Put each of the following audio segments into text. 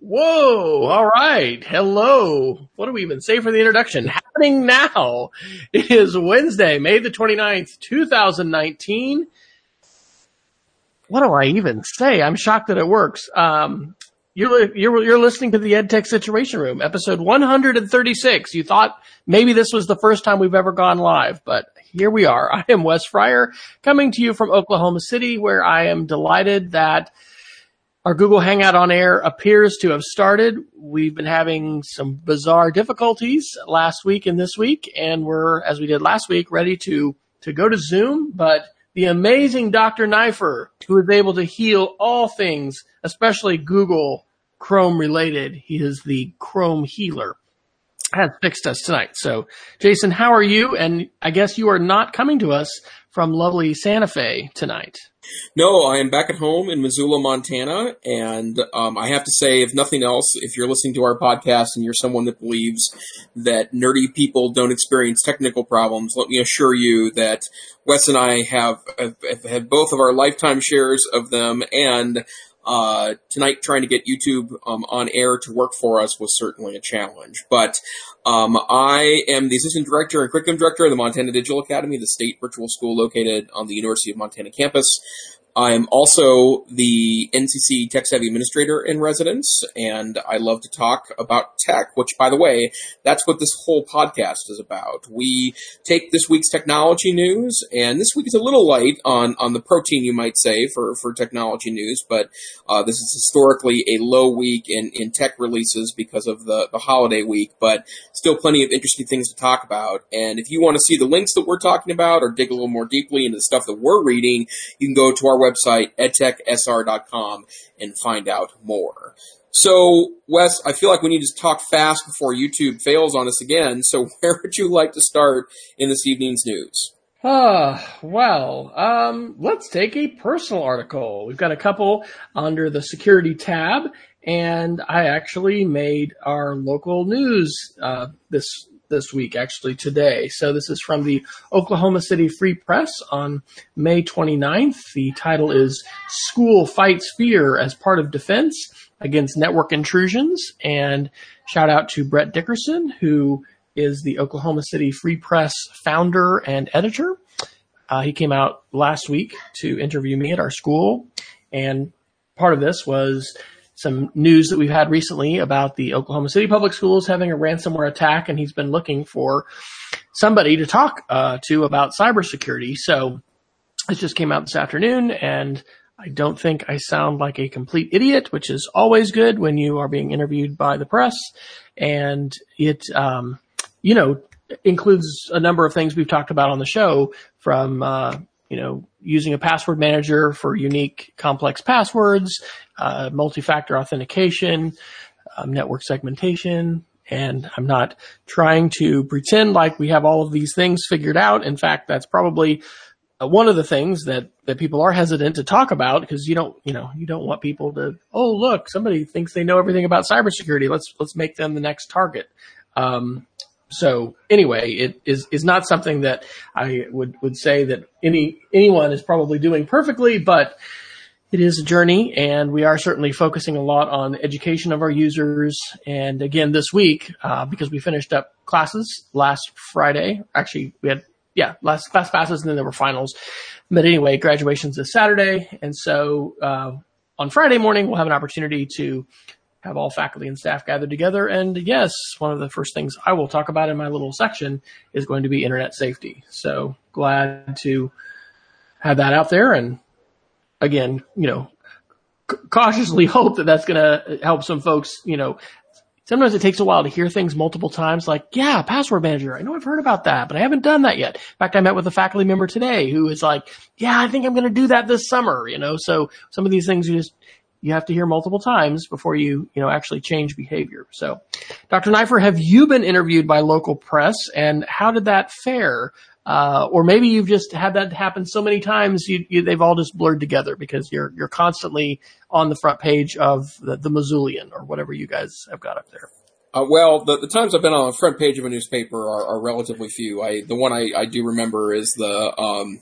Whoa! All right. Hello. What do we even say for the introduction? Happening now. It is Wednesday, May the 29th, 2019. What do I even say? I'm shocked that it works. Um, you're, you're, you're listening to the EdTech Situation Room, episode 136. You thought maybe this was the first time we've ever gone live, but here we are. I am Wes Fryer coming to you from Oklahoma City, where I am delighted that our Google Hangout on air appears to have started. We've been having some bizarre difficulties last week and this week, and we're, as we did last week, ready to, to go to Zoom, but the amazing Dr. Neiffer, who is able to heal all things, especially Google Chrome related. He is the Chrome healer. Has fixed us tonight. So, Jason, how are you? And I guess you are not coming to us from lovely Santa Fe tonight. No, I am back at home in Missoula, Montana, and um, I have to say, if nothing else, if you're listening to our podcast and you're someone that believes that nerdy people don't experience technical problems, let me assure you that Wes and I have, have, have had both of our lifetime shares of them, and uh, tonight trying to get YouTube um, on air to work for us was certainly a challenge. But um, I am the assistant director and curriculum director of the Montana Digital Academy, the state virtual school located on the University of Montana campus. I'm also the NCC Tech Savvy Administrator in residence, and I love to talk about tech, which, by the way, that's what this whole podcast is about. We take this week's technology news, and this week is a little light on, on the protein, you might say, for, for technology news, but uh, this is historically a low week in, in tech releases because of the, the holiday week, but still plenty of interesting things to talk about. And if you want to see the links that we're talking about or dig a little more deeply into the stuff that we're reading, you can go to our website, edtechsr.com, and find out more. So, Wes, I feel like we need to talk fast before YouTube fails on us again. So, where would you like to start in this evening's news? Ah, well, um, let's take a personal article. We've got a couple under the security tab, and I actually made our local news uh, this this week, actually today. So this is from the Oklahoma City Free Press on May 29th. The title is School Fights Fear as Part of Defense Against Network Intrusions. And shout out to Brett Dickerson, who is the Oklahoma City Free Press founder and editor. Uh, he came out last week to interview me at our school. And part of this was some news that we've had recently about the Oklahoma City Public Schools having a ransomware attack, and he's been looking for somebody to talk uh, to about cybersecurity. So this just came out this afternoon, and I don't think I sound like a complete idiot, which is always good when you are being interviewed by the press. And it, um, you know, includes a number of things we've talked about on the show from, uh, you know, using a password manager for unique complex passwords, uh, multi-factor authentication, um, network segmentation, and I'm not trying to pretend like we have all of these things figured out. In fact, that's probably uh, one of the things that, that people are hesitant to talk about because you don't, you know, you don't want people to, oh, look, somebody thinks they know everything about cybersecurity. Let's, let's make them the next target. Um, so anyway, it is, is not something that I would, would say that any, anyone is probably doing perfectly, but it is a journey and we are certainly focusing a lot on education of our users. And again, this week, uh, because we finished up classes last Friday, actually we had, yeah, last class passes and then there were finals. But anyway, graduation's this Saturday. And so, uh, on Friday morning, we'll have an opportunity to have all faculty and staff gathered together. And yes, one of the first things I will talk about in my little section is going to be internet safety. So glad to have that out there. And again, you know, cautiously hope that that's going to help some folks, you know, sometimes it takes a while to hear things multiple times like, yeah, password manager. I know I've heard about that, but I haven't done that yet. In fact, I met with a faculty member today who is like, yeah, I think I'm going to do that this summer, you know, so some of these things you just, you have to hear multiple times before you, you know, actually change behavior. So, Dr. Neiffer, have you been interviewed by local press and how did that fare? Uh, or maybe you've just had that happen so many times, you, you, they've all just blurred together because you're, you're constantly on the front page of the, the Missoulian or whatever you guys have got up there. Uh, well, the, the times I've been on the front page of a newspaper are, are relatively few. I, the one I, I do remember is the, um,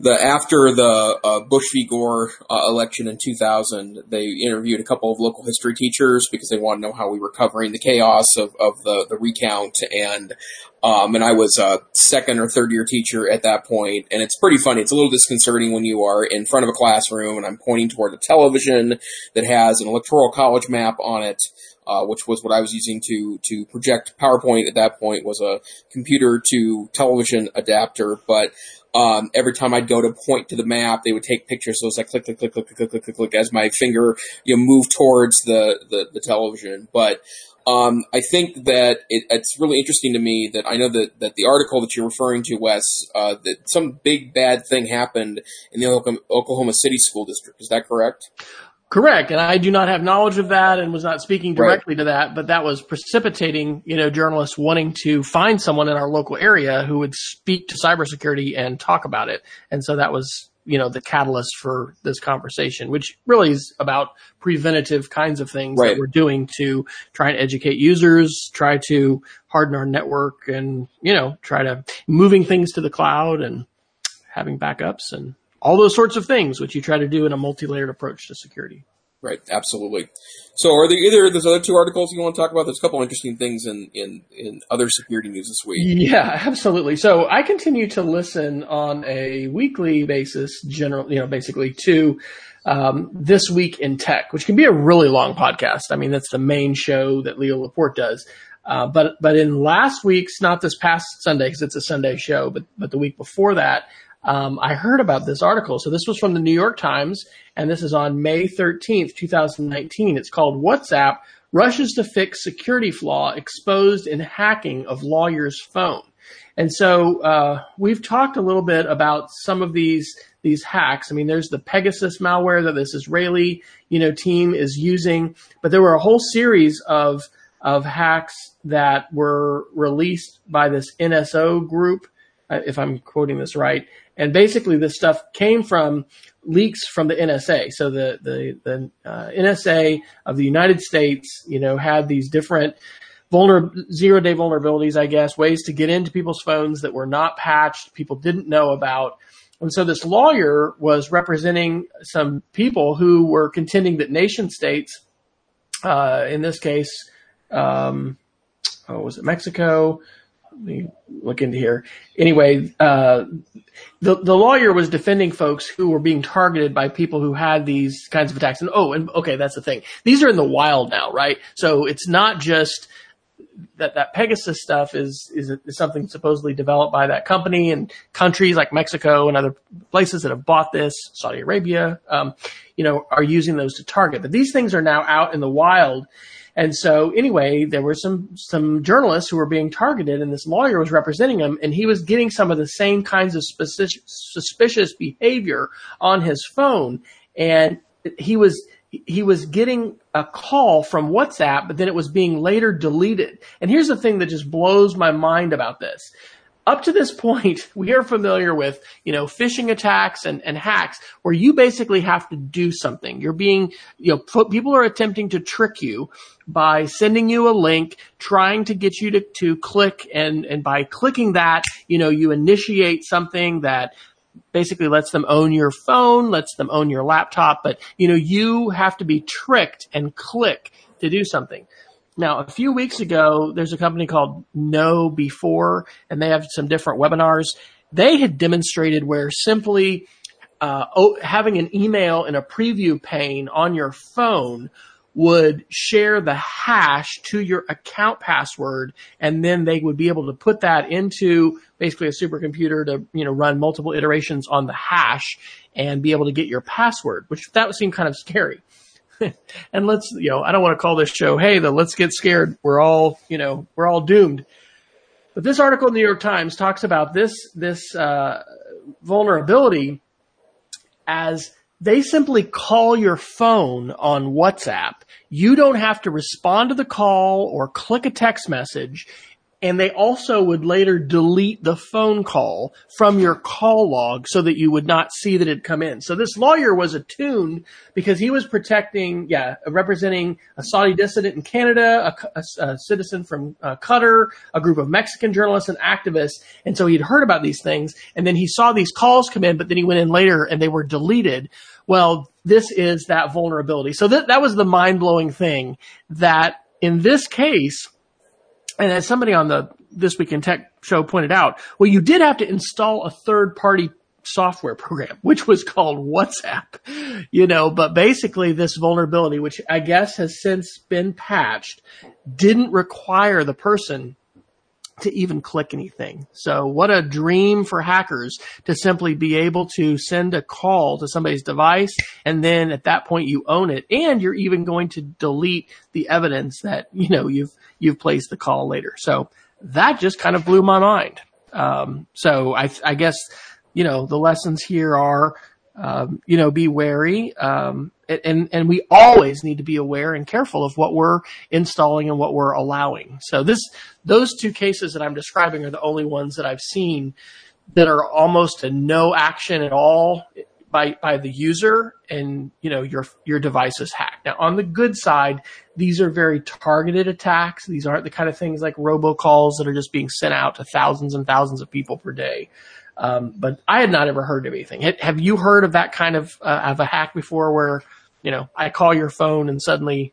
the after the uh, Bush v. Gore uh, election in 2000, they interviewed a couple of local history teachers because they wanted to know how we were covering the chaos of, of the, the recount. And um, and I was a second or third year teacher at that point, and it's pretty funny. It's a little disconcerting when you are in front of a classroom and I'm pointing toward a television that has an electoral college map on it. Uh, which was what I was using to to project PowerPoint at that point was a computer to television adapter. But um, every time I'd go to point to the map, they would take pictures. So it was like click, click, click, click, click, click, click, click as my finger, you know, moved towards the, the, the television. But, um, I think that it, it's really interesting to me that I know that, that the article that you're referring to, Wes, uh, that some big bad thing happened in the Oklahoma City school district. Is that correct? Correct. And I do not have knowledge of that and was not speaking directly right. to that, but that was precipitating, you know, journalists wanting to find someone in our local area who would speak to cybersecurity and talk about it. And so that was, you know, the catalyst for this conversation, which really is about preventative kinds of things right. that we're doing to try and educate users, try to harden our network and, you know, try to moving things to the cloud and having backups and all those sorts of things, which you try to do in a multi-layered approach to security. Right, absolutely. So, are there either there's other two articles you want to talk about? There's a couple interesting things in in in other security news this week. Yeah, absolutely. So, I continue to listen on a weekly basis, general, you know, basically to um, this week in tech, which can be a really long podcast. I mean, that's the main show that Leo Laporte does. Uh, but but in last week's, not this past Sunday because it's a Sunday show, but but the week before that, um, I heard about this article. So this was from the New York Times, and this is on May 13th, 2019. It's called WhatsApp Rushes to Fix Security Flaw Exposed in Hacking of Lawyer's Phone. And so uh, we've talked a little bit about some of these these hacks. I mean, there's the Pegasus malware that this Israeli you know team is using, but there were a whole series of of hacks that were released by this NSO group, uh, if I'm quoting this right, and basically, this stuff came from leaks from the NSA. So the the, the uh, NSA of the United States, you know, had these different vulner- zero day vulnerabilities, I guess, ways to get into people's phones that were not patched, people didn't know about. And so this lawyer was representing some people who were contending that nation states, uh, in this case, um, oh, was it Mexico? Let me look into here. Anyway, uh, the the lawyer was defending folks who were being targeted by people who had these kinds of attacks. And oh, and okay, that's the thing. These are in the wild now, right? So it's not just that that Pegasus stuff is, is is something supposedly developed by that company and countries like Mexico and other places that have bought this, Saudi Arabia, um, you know, are using those to target. But these things are now out in the wild and so anyway, there were some, some journalists who were being targeted and this lawyer was representing them and he was getting some of the same kinds of suspicious, suspicious behavior on his phone. And he was, he was getting a call from WhatsApp, but then it was being later deleted. And here's the thing that just blows my mind about this up to this point, we are familiar with, you know, phishing attacks and, and hacks where you basically have to do something. You're being, you know, people are attempting to trick you by sending you a link, trying to get you to, to click and, and by clicking that, you know, you initiate something that basically lets them own your phone, lets them own your laptop, but, you know, you have to be tricked and click to do something. Now, a few weeks ago, there's a company called KnowBe4, and they have some different webinars. They had demonstrated where simply uh, having an email in a preview pane on your phone would share the hash to your account password and then they would be able to put that into basically a supercomputer to you know run multiple iterations on the hash and be able to get your password which that would seem kind of scary and let's, you know, I don't want to call this show, hey, the let's get scared. We're all, you know, we're all doomed. But this article in the New York Times talks about this, this, uh, vulnerability as they simply call your phone on WhatsApp. You don't have to respond to the call or click a text message. And they also would later delete the phone call from your call log so that you would not see that it had come in. So this lawyer was attuned because he was protecting, yeah, representing a Saudi dissident in Canada, a, a, a citizen from uh, Qatar, a group of Mexican journalists and activists. And so he'd heard about these things and then he saw these calls come in, but then he went in later and they were deleted. Well, this is that vulnerability. So that, that was the mind blowing thing that in this case, and as somebody on the This Week in Tech show pointed out, well, you did have to install a third party software program, which was called WhatsApp, you know, but basically this vulnerability, which I guess has since been patched, didn't require the person to even click anything. So what a dream for hackers to simply be able to send a call to somebody's device and then at that point you own it and you're even going to delete the evidence that, you know, you've, you've placed the call later. So that just kind of blew my mind. Um, so I, I guess, you know, the lessons here are, um, you know, be wary. Um, and, and we always need to be aware and careful of what we're installing and what we're allowing. So this, those two cases that I'm describing are the only ones that I've seen that are almost a no action at all by, by the user and, you know, your, your device is hacked. Now on the good side, these are very targeted attacks. These aren't the kind of things like robocalls that are just being sent out to thousands and thousands of people per day. Um, but I had not ever heard of anything. Have you heard of that kind of, uh, of a hack before where, you know, I call your phone and suddenly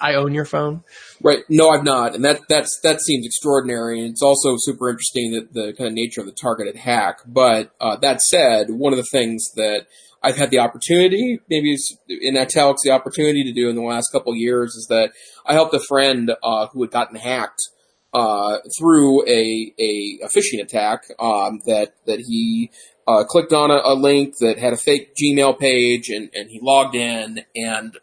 I own your phone? Right. No, I've not. And that, that's, that seems extraordinary. And it's also super interesting that the kind of nature of the targeted hack. But, uh, that said, one of the things that I've had the opportunity, maybe in italics, the opportunity to do in the last couple years is that I helped a friend, uh, who had gotten hacked, uh, through a, a, a, phishing attack, um, that, that he, uh, clicked on a, a, link that had a fake Gmail page and, and he logged in and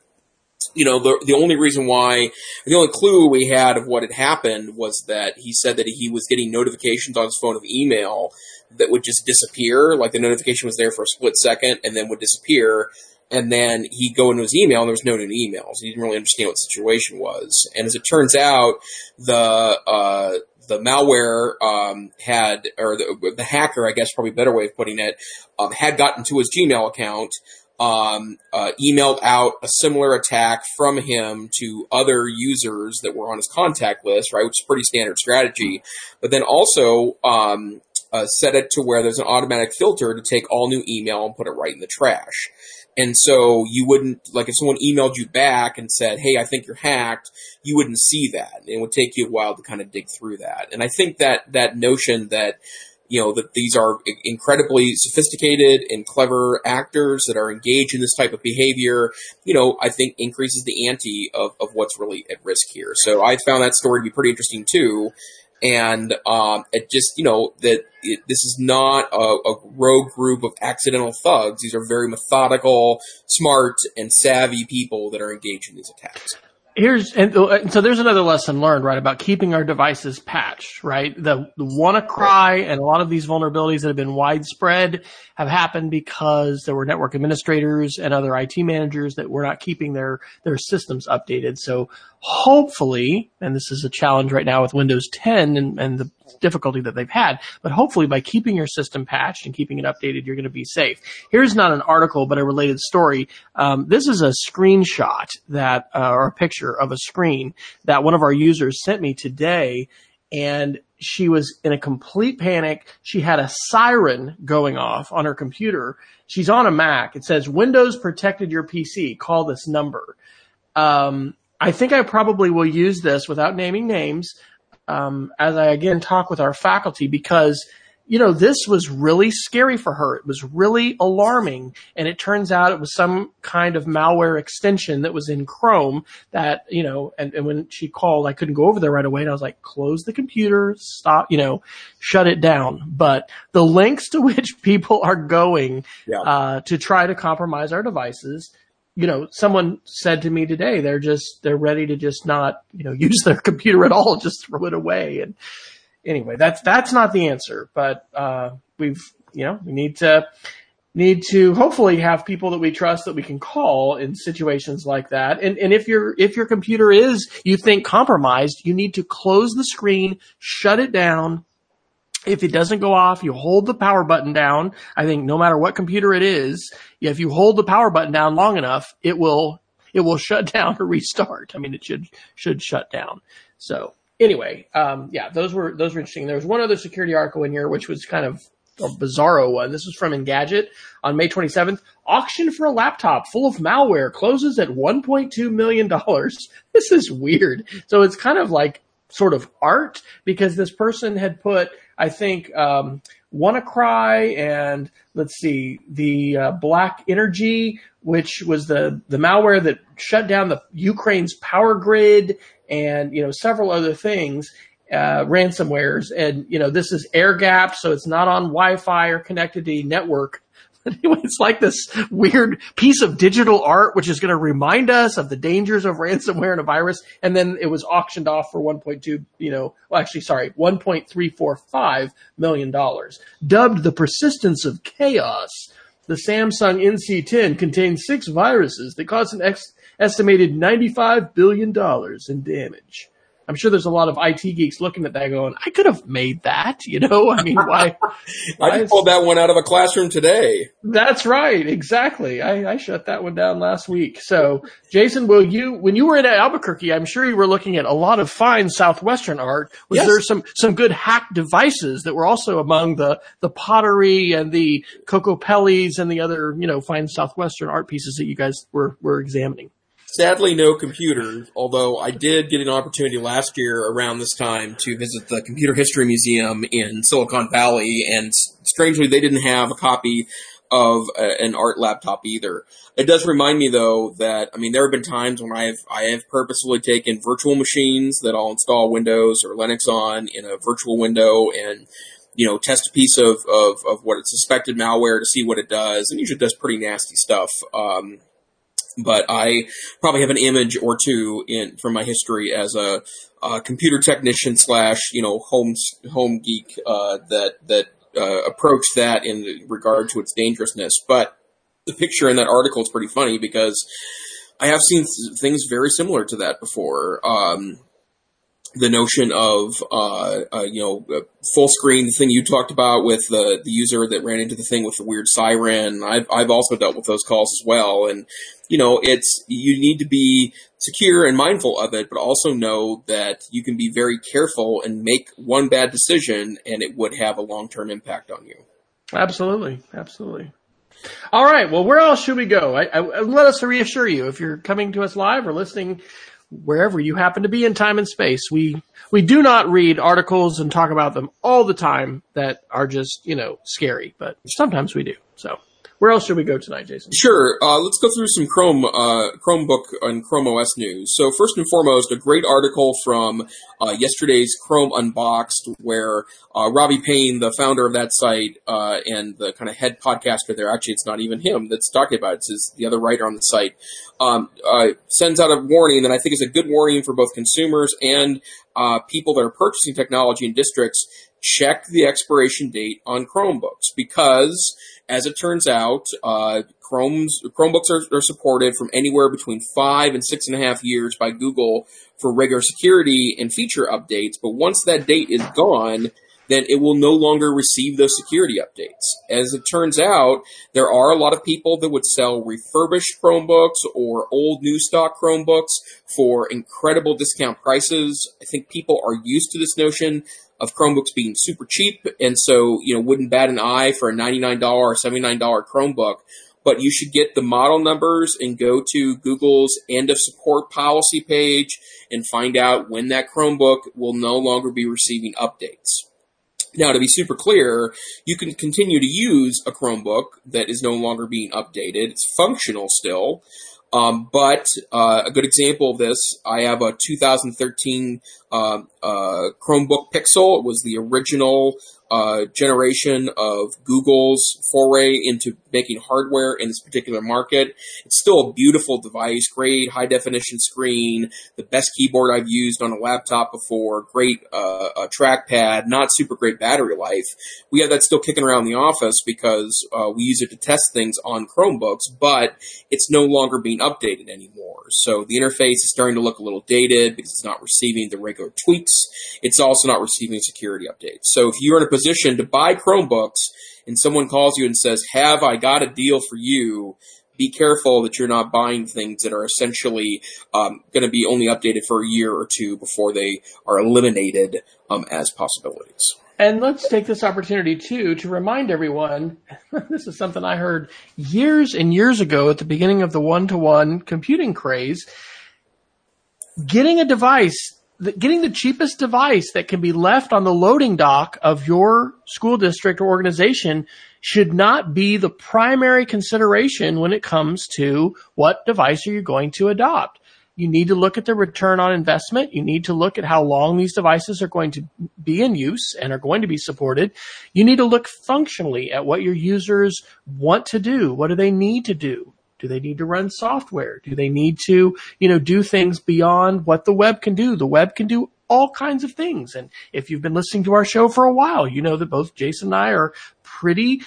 you know, the, the only reason why, the only clue we had of what had happened was that he said that he was getting notifications on his phone of email that would just disappear. Like the notification was there for a split second and then would disappear. And then he'd go into his email and there was no new emails. He didn't really understand what the situation was. And as it turns out, the, uh, the malware um, had, or the, the, hacker, I guess, probably a better way of putting it, um, had gotten to his Gmail account, um, uh, emailed out a similar attack from him to other users that were on his contact list, right, which is pretty standard strategy. But then also um, uh, set it to where there's an automatic filter to take all new email and put it right in the trash. And so you wouldn't, like if someone emailed you back and said, hey, I think you're hacked, you wouldn't see that. It would take you a while to kind of dig through that. And I think that, that notion that, you know, that these are incredibly sophisticated and clever actors that are engaged in this type of behavior, you know, I think increases the ante of, of what's really at risk here. So I found that story to be pretty interesting too and um, it just you know that it, this is not a, a, rogue group of accidental thugs. These are very methodical, smart, and savvy people that are engaged in these attacks. Here's and, and, so there's another lesson learned right about keeping our devices patched right? The, the WannaCry and a lot of these vulnerabilities that have been widespread have happened because there were network administrators and other IT managers that were not keeping their their systems updated. So hopefully and this is a challenge right now with Windows 10 and, and the difficulty that they've had. But hopefully by keeping your system patched and keeping it updated, you're going to be safe. Here's not an article, but a related story. Um, this is a screenshot that, uh, or a picture of a screen that one of our users sent me today. And she was in a complete panic. She had a siren going off on her computer. She's on a Mac. It says Windows protected your PC. Call this number. Um, I think I probably will use this without naming names um, as I again talk with our faculty because you know this was really scary for her. It was really alarming, and it turns out it was some kind of malware extension that was in Chrome that you know. And, and when she called, I couldn't go over there right away, and I was like, "Close the computer, stop, you know, shut it down." But the links to which people are going yeah. uh, to try to compromise our devices you know, someone said to me today, they're just, they're ready to just not, you know, use their computer at all, just throw it away. And anyway, that's, that's not the answer, but, uh, we've, you know, we need to, need to hopefully have people that we trust that we can call in situations like that. And, and if your, if your computer is, you think compromised, you need to close the screen, shut it down. If it doesn't go off, you hold the power button down. I think no matter what computer it is, if you hold the power button down long enough, it will, it will shut down or restart. I mean, it should, should shut down. So anyway, um, yeah, those were, those were interesting. There was one other security article in here, which was kind of a bizarro one. This was from Engadget on May 27th. Auction for a laptop full of malware closes at 1.2 million dollars. This is weird. So it's kind of like sort of art because this person had put, I think, um, WannaCry and let's see, the uh, Black Energy, which was the the malware that shut down the Ukraine's power grid and you know several other things uh, ransomwares. And, you know, this is air gap, so it's not on Wi-Fi or connected to the network. It's like this weird piece of digital art, which is going to remind us of the dangers of ransomware and a virus. And then it was auctioned off for 1.2, you know, well, actually, sorry, 1.345 million dollars. Dubbed the persistence of chaos, the Samsung NC10 contains six viruses that cause an ex- estimated 95 billion dollars in damage. I'm sure there's a lot of IT geeks looking at that going, I could have made that, you know? I mean, why? I pulled that one out of a classroom today. That's right. Exactly. I, I shut that one down last week. So Jason, will you, when you were in Albuquerque, I'm sure you were looking at a lot of fine Southwestern art. Was yes. there some, some good hack devices that were also among the, the pottery and the Kokopellis and the other, you know, fine Southwestern art pieces that you guys were, were examining? Sadly, no computers, although I did get an opportunity last year around this time to visit the Computer History Museum in Silicon Valley, and strangely, they didn't have a copy of a, an art laptop either. It does remind me though that I mean there have been times when I've I have purposefully taken virtual machines that I'll install Windows or Linux on in a virtual window and you know test a piece of of, of what it's suspected malware to see what it does and usually does pretty nasty stuff. Um, but I probably have an image or two in from my history as a, a computer technician slash you know home home geek uh, that that uh, approached that in regard to its dangerousness. But the picture in that article is pretty funny because I have seen th- things very similar to that before. Um, the notion of uh, uh, you know full screen, the thing you talked about with the the user that ran into the thing with the weird siren. I've I've also dealt with those calls as well, and you know it's you need to be secure and mindful of it, but also know that you can be very careful and make one bad decision, and it would have a long term impact on you. Absolutely, absolutely. All right. Well, where else should we go? I, I, let us reassure you if you're coming to us live or listening wherever you happen to be in time and space. We we do not read articles and talk about them all the time that are just you know scary, but sometimes we do. So where else should we go tonight, Jason? Sure. Uh, let's go through some Chrome uh, Chromebook and Chrome OS news. So first and foremost, a great article from uh, yesterday's Chrome Unboxed, where uh, Robby Payne, the founder of that site uh, and the kind of head podcaster there, actually it's not even him that's talking about it, it's the other writer on the site, um, uh, sends out a warning that I think is a good warning for both consumers and people that are purchasing technology in districts. Check the expiration date on Chromebooks because as it turns out, uh, Chrome's Chromebooks are, are, supported from anywhere between five and six and a half years by Google for regular security and feature updates. But once that date is gone, then it will no longer receive those security updates. As it turns out, there are a lot of people that would sell refurbished Chromebooks or old new stock Chromebooks for incredible discount prices. I think people are used to this notion of Chromebooks being super cheap, and so you know wouldn't bat an eye for a $99 or $79 Chromebook. But you should get the model numbers and go to Google's end of support policy page and find out when that Chromebook will no longer be receiving updates. Now, to be super clear, you can continue to use a Chromebook that is no longer being updated. It's functional still, um, but uh, a good example of this, I have a 2013 uh, uh, Chromebook Pixel. It was the original uh, generation of Google's foray into making hardware in this particular market. It's still a beautiful device, great high definition screen, the best keyboard I've used on a laptop before, great uh, a trackpad, not super great battery life. We have that still kicking around the office because uh, we use it to test things on Chromebooks, but it's no longer being updated anymore. So the interface is starting to look a little dated because it's not receiving the regular tweaks. It's also not receiving security updates. So if you're in a position to buy Chromebooks and someone calls you and says, have I got a deal for you? Be careful that you're not buying things that are essentially um, going to be only updated for a year or two before they are eliminated um, as possibilities. And let's take this opportunity too to remind everyone this is something I heard years and years ago at the beginning of the one to one computing craze. Getting a device getting the cheapest device that can be left on the loading dock of your school district or organization should not be the primary consideration when it comes to what device are you going to adopt. You need to look at the return on investment. You need to look at how long these devices are going to be in use and are going to be supported. You need to look functionally at what your users want to do. What do they need to do? Do they need to run software? Do they need to, you know, do things beyond what the web can do? The web can do all kinds of things. And if you've been listening to our show for a while, you know that both Jason and I are pretty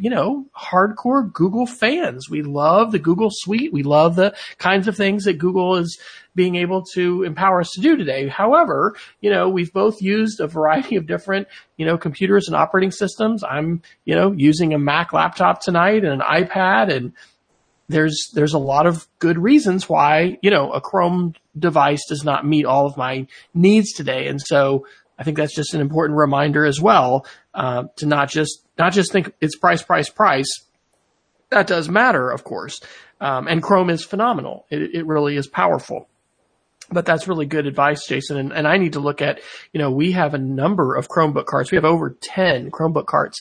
you know, hardcore Google fans. We love the Google suite. We love the kinds of things that Google is being able to empower us to do today. However, you know, we've both used a variety of different, you know, computers and operating systems. I'm, you know, using a Mac laptop tonight and an iPad and there's there's a lot of good reasons why you know a Chrome device does not meet all of my needs today, and so I think that's just an important reminder as well uh, to not just not just think it's price, price, price. That does matter, of course, um, and Chrome is phenomenal. It, it really is powerful but that's really good advice, Jason. And, and, I need to look at, you know, we have a number of Chromebook carts. We have over 10 Chromebook carts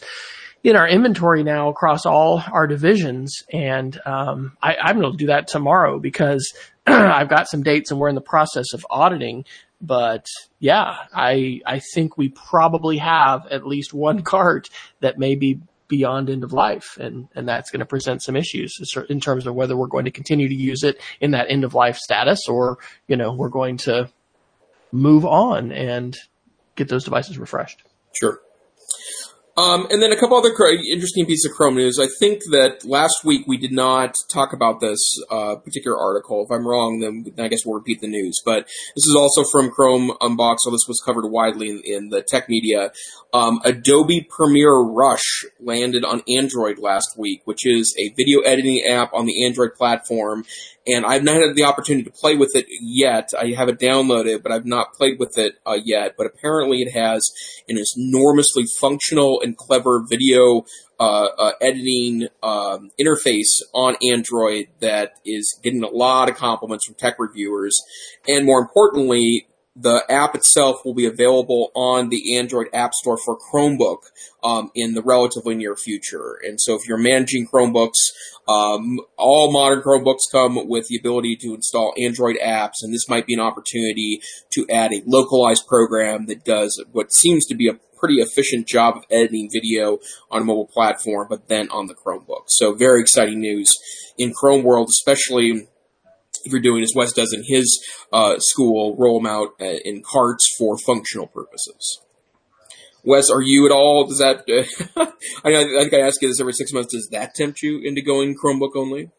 in our inventory now across all our divisions. And um, I, I'm going to do that tomorrow because I've got some dates and we're in the process of auditing. But yeah, I I think we probably have at least one cart that may be beyond end of life, and and that's going to present some issues in terms of whether we're going to continue to use it in that end of life status, or you know we're going to move on and get those devices refreshed. Sure. Um, and then a couple other interesting pieces of Chrome news. I think that last week we did not talk about this uh, particular article. If I'm wrong, then I guess we'll repeat the news. But this is also from Chrome Unbox, so this was covered widely in, in the tech media. Um, Adobe Premiere Rush landed on Android last week, which is a video editing app on the Android platform and I've not had the opportunity to play with it yet. I have it downloaded, but I've not played with it uh, yet. But apparently, it has an enormously functional and clever video uh, uh, editing um, interface on Android that is getting a lot of compliments from tech reviewers, and more importantly, the app itself will be available on the Android App Store for Chromebook um, in the relatively near future. And so, if you're managing Chromebooks, um, all modern Chromebooks come with the ability to install Android apps, and this might be an opportunity to add a localized program that does what seems to be a pretty efficient job of editing video on a mobile platform, but then on the Chromebook. So, very exciting news in Chrome world, especially you're doing as Wes does in his uh, school, roll them out uh, in carts for functional purposes. Wes, are you at all? Does that? Uh, I, I think I ask you this every six months. Does that tempt you into going Chromebook only?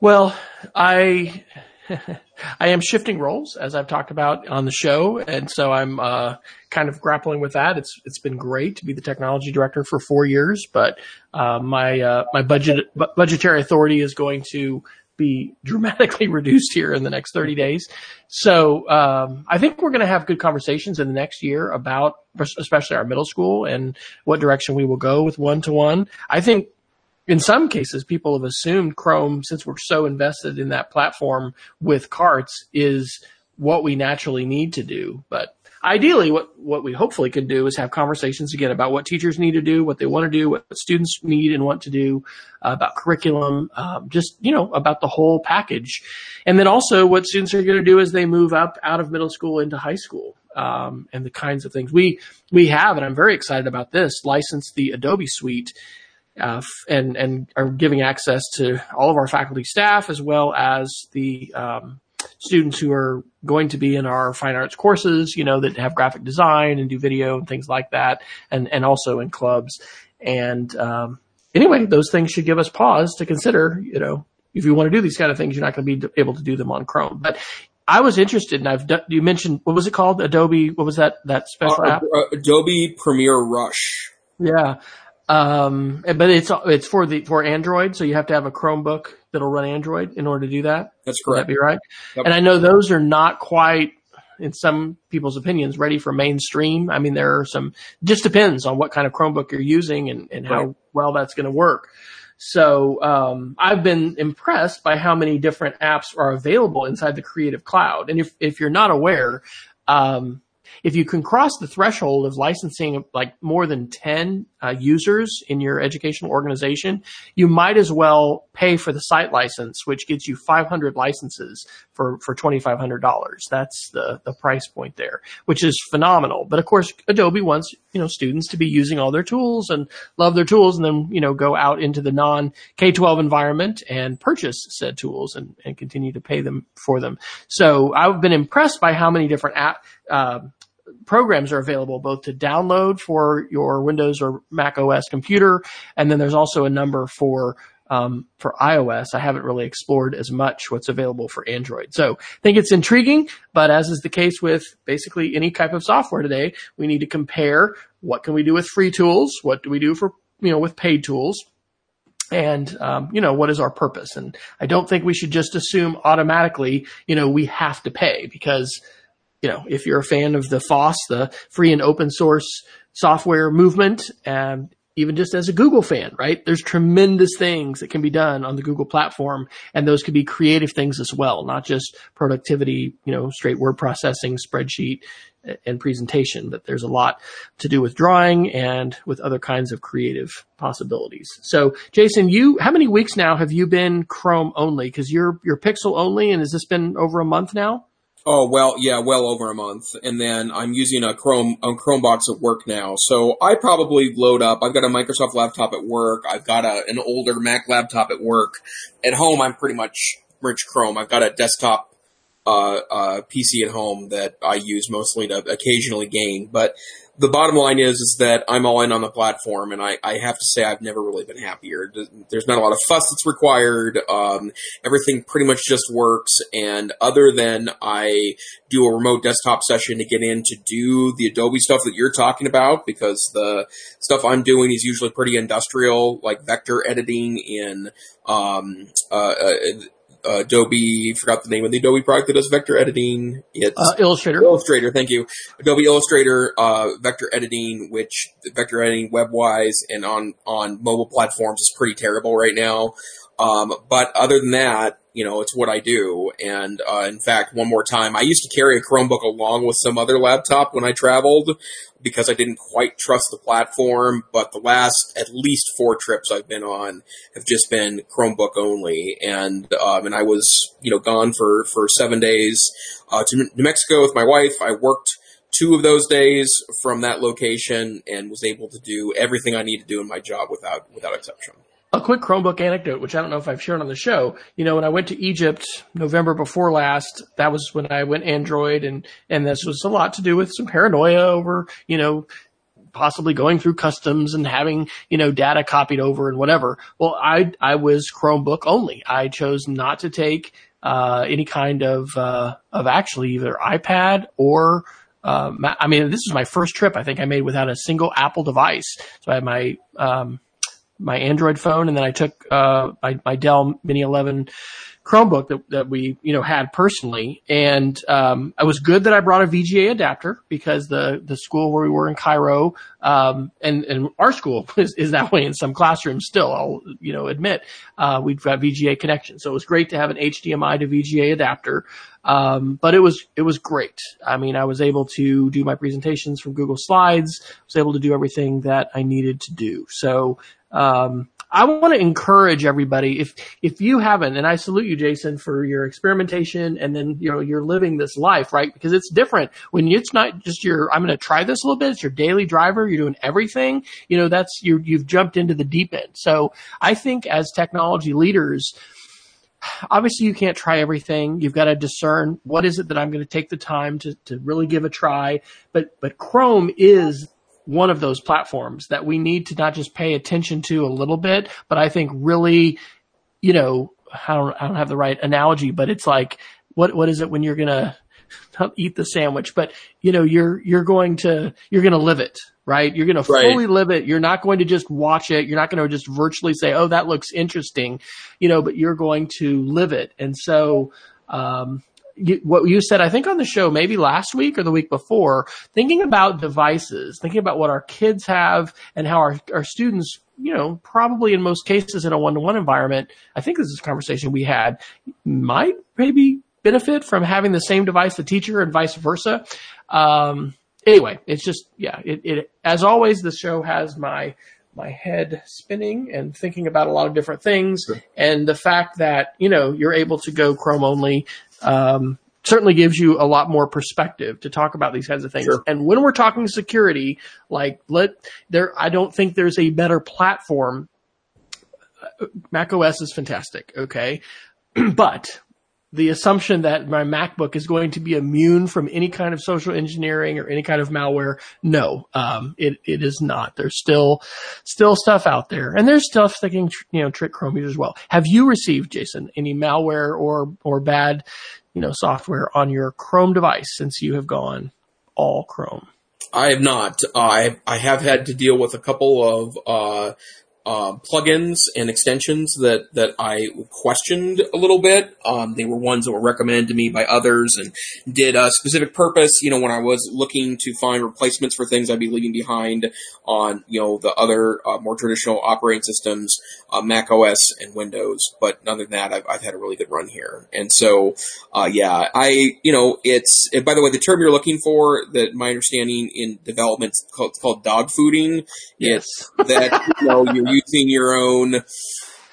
Well, I I am shifting roles as I've talked about on the show, and so I'm uh, kind of grappling with that. It's it's been great to be the technology director for four years, but uh, my uh, my budget budgetary authority is going to be dramatically reduced here in the next 30 days. So um, I think we're going to have good conversations in the next year about, especially our middle school and what direction we will go with one to one. I think in some cases, people have assumed Chrome, since we're so invested in that platform with carts, is what we naturally need to do. But ideally, what, what we hopefully can do is have conversations again about what teachers need to do, what they want to do, what students need and want to do, uh, about curriculum, um, just, you know, about the whole package. And then also what students are going to do as they move up out of middle school into high school. um, and the kinds of things we we have, and I'm very excited about this. License the Adobe Suite. Uh, and and are giving access to all of our faculty staff as well as the um, students who are going to be in our fine arts courses, you know, that have graphic design and do video and things like that, and and also in clubs. And um, anyway, those things should give us pause to consider. You know, if you want to do these kind of things, you're not going to be able to do them on Chrome. But I was interested, and I've done, you mentioned what was it called? Adobe. What was that? That special uh, app? Uh, Adobe Premiere Rush. Yeah. Um, but it's it's for the for Android, so you have to have a Chromebook that'll run Android in order to do that. That's correct. Would that be right? Yep. And I know those are not quite, in some people's opinions, ready for mainstream. I mean, there are some. Just depends on what kind of Chromebook you're using and and how right. well that's going to work. So um, I've been impressed by how many different apps are available inside the Creative Cloud. And if if you're not aware, um, if you can cross the threshold of licensing like more than 10 uh, users in your educational organization, you might as well pay for the site license, which gets you 500 licenses for, for $2,500. That's the, the price point there, which is phenomenal. But of course, Adobe wants, you know, students to be using all their tools and love their tools and then, you know, go out into the non K-12 environment and purchase said tools and, and continue to pay them for them. So I've been impressed by how many different app, uh, programs are available both to download for your Windows or Mac OS computer, and then there's also a number for um, for iOS. I haven't really explored as much what's available for Android. So I think it's intriguing, but as is the case with basically any type of software today, we need to compare what can we do with free tools, what do we do for you know with paid tools, and um, you know what is our purpose. And I don't think we should just assume automatically you know we have to pay because you know, if you're a fan of the FOSS, the free and open source software movement, and even just as a Google fan, right? There's tremendous things that can be done on the Google platform, and those could be creative things as well, not just productivity, you know, straight word processing, spreadsheet, and presentation, but there's a lot to do with drawing and with other kinds of creative possibilities. So, Jason, you, how many weeks now have you been Chrome only? Because you're, you're Pixel only, and has this been over a month now? Oh well, yeah, well over a month, and then I'm using a Chrome a Chromebox at work now. So I probably load up. I've got a Microsoft laptop at work. I've got a, an older Mac laptop at work. At home, I'm pretty much rich Chrome. I've got a desktop uh, uh, PC at home that I use mostly to occasionally game. But the bottom line is is that I'm all in on the platform, and I, I have to say I've never really been happier. There's not a lot of fuss that's required. Um, everything pretty much just works, and other than I do a remote desktop session to get in to do the Adobe stuff that you're talking about, because the stuff I'm doing is usually pretty industrial, like vector editing in um, uh, uh Adobe, forgot the name of the Adobe product that does vector editing. It's uh, Illustrator. Illustrator, thank you. Adobe Illustrator, uh, vector editing, which vector editing web-wise and on, on mobile platforms is pretty terrible right now. Um, but other than that, you know, it's what I do. And uh, in fact, one more time, I used to carry a Chromebook along with some other laptop when I traveled because I didn't quite trust the platform. But the last at least four trips I've been on have just been Chromebook only. And um, and I was you know gone for for seven days uh, to New Mexico with my wife. I worked two of those days from that location and was able to do everything I need to do in my job without without exception a quick Chromebook anecdote, which I don't know if I've shared on the show. You know, when I went to Egypt November before last, that was when I went Android and, and this was a lot to do with some paranoia over, you know, possibly going through customs and having, you know, data copied over and whatever. Well, I, I was Chromebook only. I chose not to take, uh, any kind of, uh, of actually either iPad or, uh, I mean, this is my first trip I think I made without a single Apple device. So I had my, um, my Android phone, and then I took uh, my, my Dell Mini 11 Chromebook that, that we you know had personally, and um, was good that I brought a VGA adapter because the the school where we were in Cairo, um, and and our school is, is that way in some classrooms still. I'll you know admit uh, we've got VGA connection, so it was great to have an HDMI to VGA adapter. Um, but it was it was great. I mean, I was able to do my presentations from Google Slides. I was able to do everything that I needed to do. So um, I want to encourage everybody if if you haven't, and I salute you, Jason, for your experimentation, and then you know you're living this life, right? Because it's different when it's not just your. I'm going to try this a little bit. It's your daily driver. You're doing everything. You know, that's you. You've jumped into the deep end. So I think as technology leaders obviously you can't try everything. You've got to discern what is it that I'm going to take the time to, to really give a try. But, but Chrome is one of those platforms that we need to not just pay attention to a little bit, but I think really, you know, I don't, I don't have the right analogy, but it's like, what, what is it when you're going to eat the sandwich, but you know, you're, you're going to, you're going to live it, right? You're going to right. fully live it. You're not going to just watch it. You're not going to just virtually say, Oh, that looks interesting, you know, but you're going to live it. And so, um, you, what you said, I think on the show, maybe last week or the week before, thinking about devices, thinking about what our kids have and how our, our students, you know, probably in most cases in a one-to-one environment, I think this is a conversation we had, might maybe benefit from having the same device, the teacher and vice versa. Um, anyway, it's just, yeah, it, it, as always, the show has my, my head spinning and thinking about a lot of different things. Sure. And the fact that, you know, you're able to go Chrome only, um, certainly gives you a lot more perspective to talk about these kinds of things. Sure. And when we're talking security, like let there, I don't think there's a better platform. Mac OS is fantastic. Okay. but the assumption that my MacBook is going to be immune from any kind of social engineering or any kind of malware. No, um, it, it is not. There's still, still stuff out there and there's stuff that can, you know, trick Chrome users as well. Have you received, Jason, any malware or, or bad, you know, software on your Chrome device since you have gone all Chrome? I have not. I I have had to deal with a couple of uh, uh, plugins and extensions that that I questioned a little bit. Um, they were ones that were recommended to me by others and did a specific purpose. You know, when I was looking to find replacements for things I'd be leaving behind on you know the other uh, more traditional operating systems, uh, Mac OS and Windows. But other than that, I've, I've had a really good run here. And so, uh, yeah, I you know it's by the way the term you're looking for that my understanding in development is called, called dog fooding. Yes. It's that you know you using your own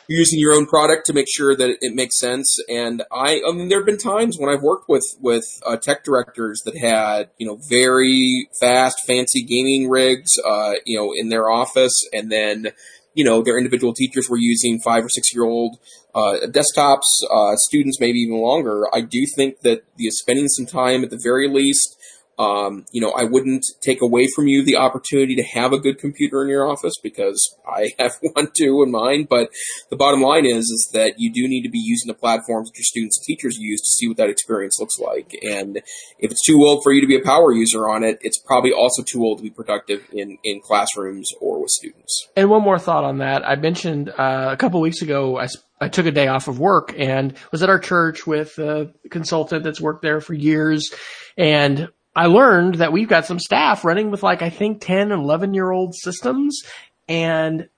using your own product to make sure that it makes sense. And I, I mean, there have been times when I've worked with with uh, tech directors that had you know very fast, fancy gaming rigs, uh, you know, in their office, and then you know their individual teachers were using five or six year old uh, desktops. Uh, students maybe even longer. I do think that the spending some time at the very least um, you know, I wouldn't take away from you the opportunity to have a good computer in your office because I have one too in mine. But the bottom line is, is that you do need to be using the platforms that your students and teachers use to see what that experience looks like. And if it's too old for you to be a power user on it, it's probably also too old to be productive in, in classrooms or with students. And one more thought on that. I mentioned uh, a couple weeks ago, I I took a day off of work and was at our church with a consultant that's worked there for years. And I learned that we've got some staff running with like, I think 10 and 11 year old systems. And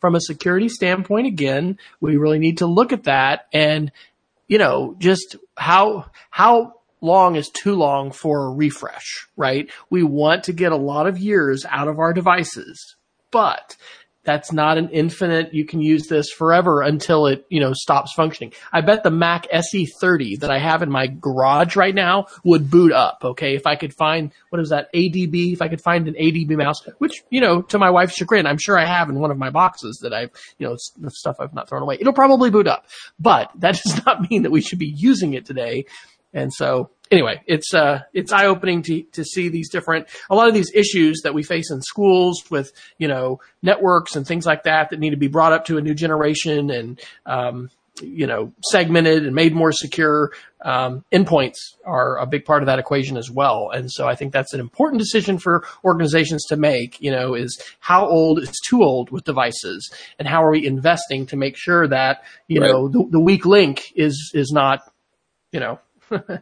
from a security standpoint, again, we really need to look at that and, you know, just how, how long is too long for a refresh, right? We want to get a lot of years out of our devices, but that's not an infinite. You can use this forever until it, you know, stops functioning. I bet the Mac SE30 that I have in my garage right now would boot up. Okay. If I could find, what is that? ADB. If I could find an ADB mouse, which, you know, to my wife's chagrin, I'm sure I have in one of my boxes that I've, you know, stuff I've not thrown away. It'll probably boot up, but that does not mean that we should be using it today. And so anyway, it's uh, it's eye opening to to see these different a lot of these issues that we face in schools with you know networks and things like that that need to be brought up to a new generation and um, you know segmented and made more secure. Um, endpoints are a big part of that equation as well, and so I think that's an important decision for organizations to make. You know, is how old is too old with devices, and how are we investing to make sure that you right. know the, the weak link is is not you know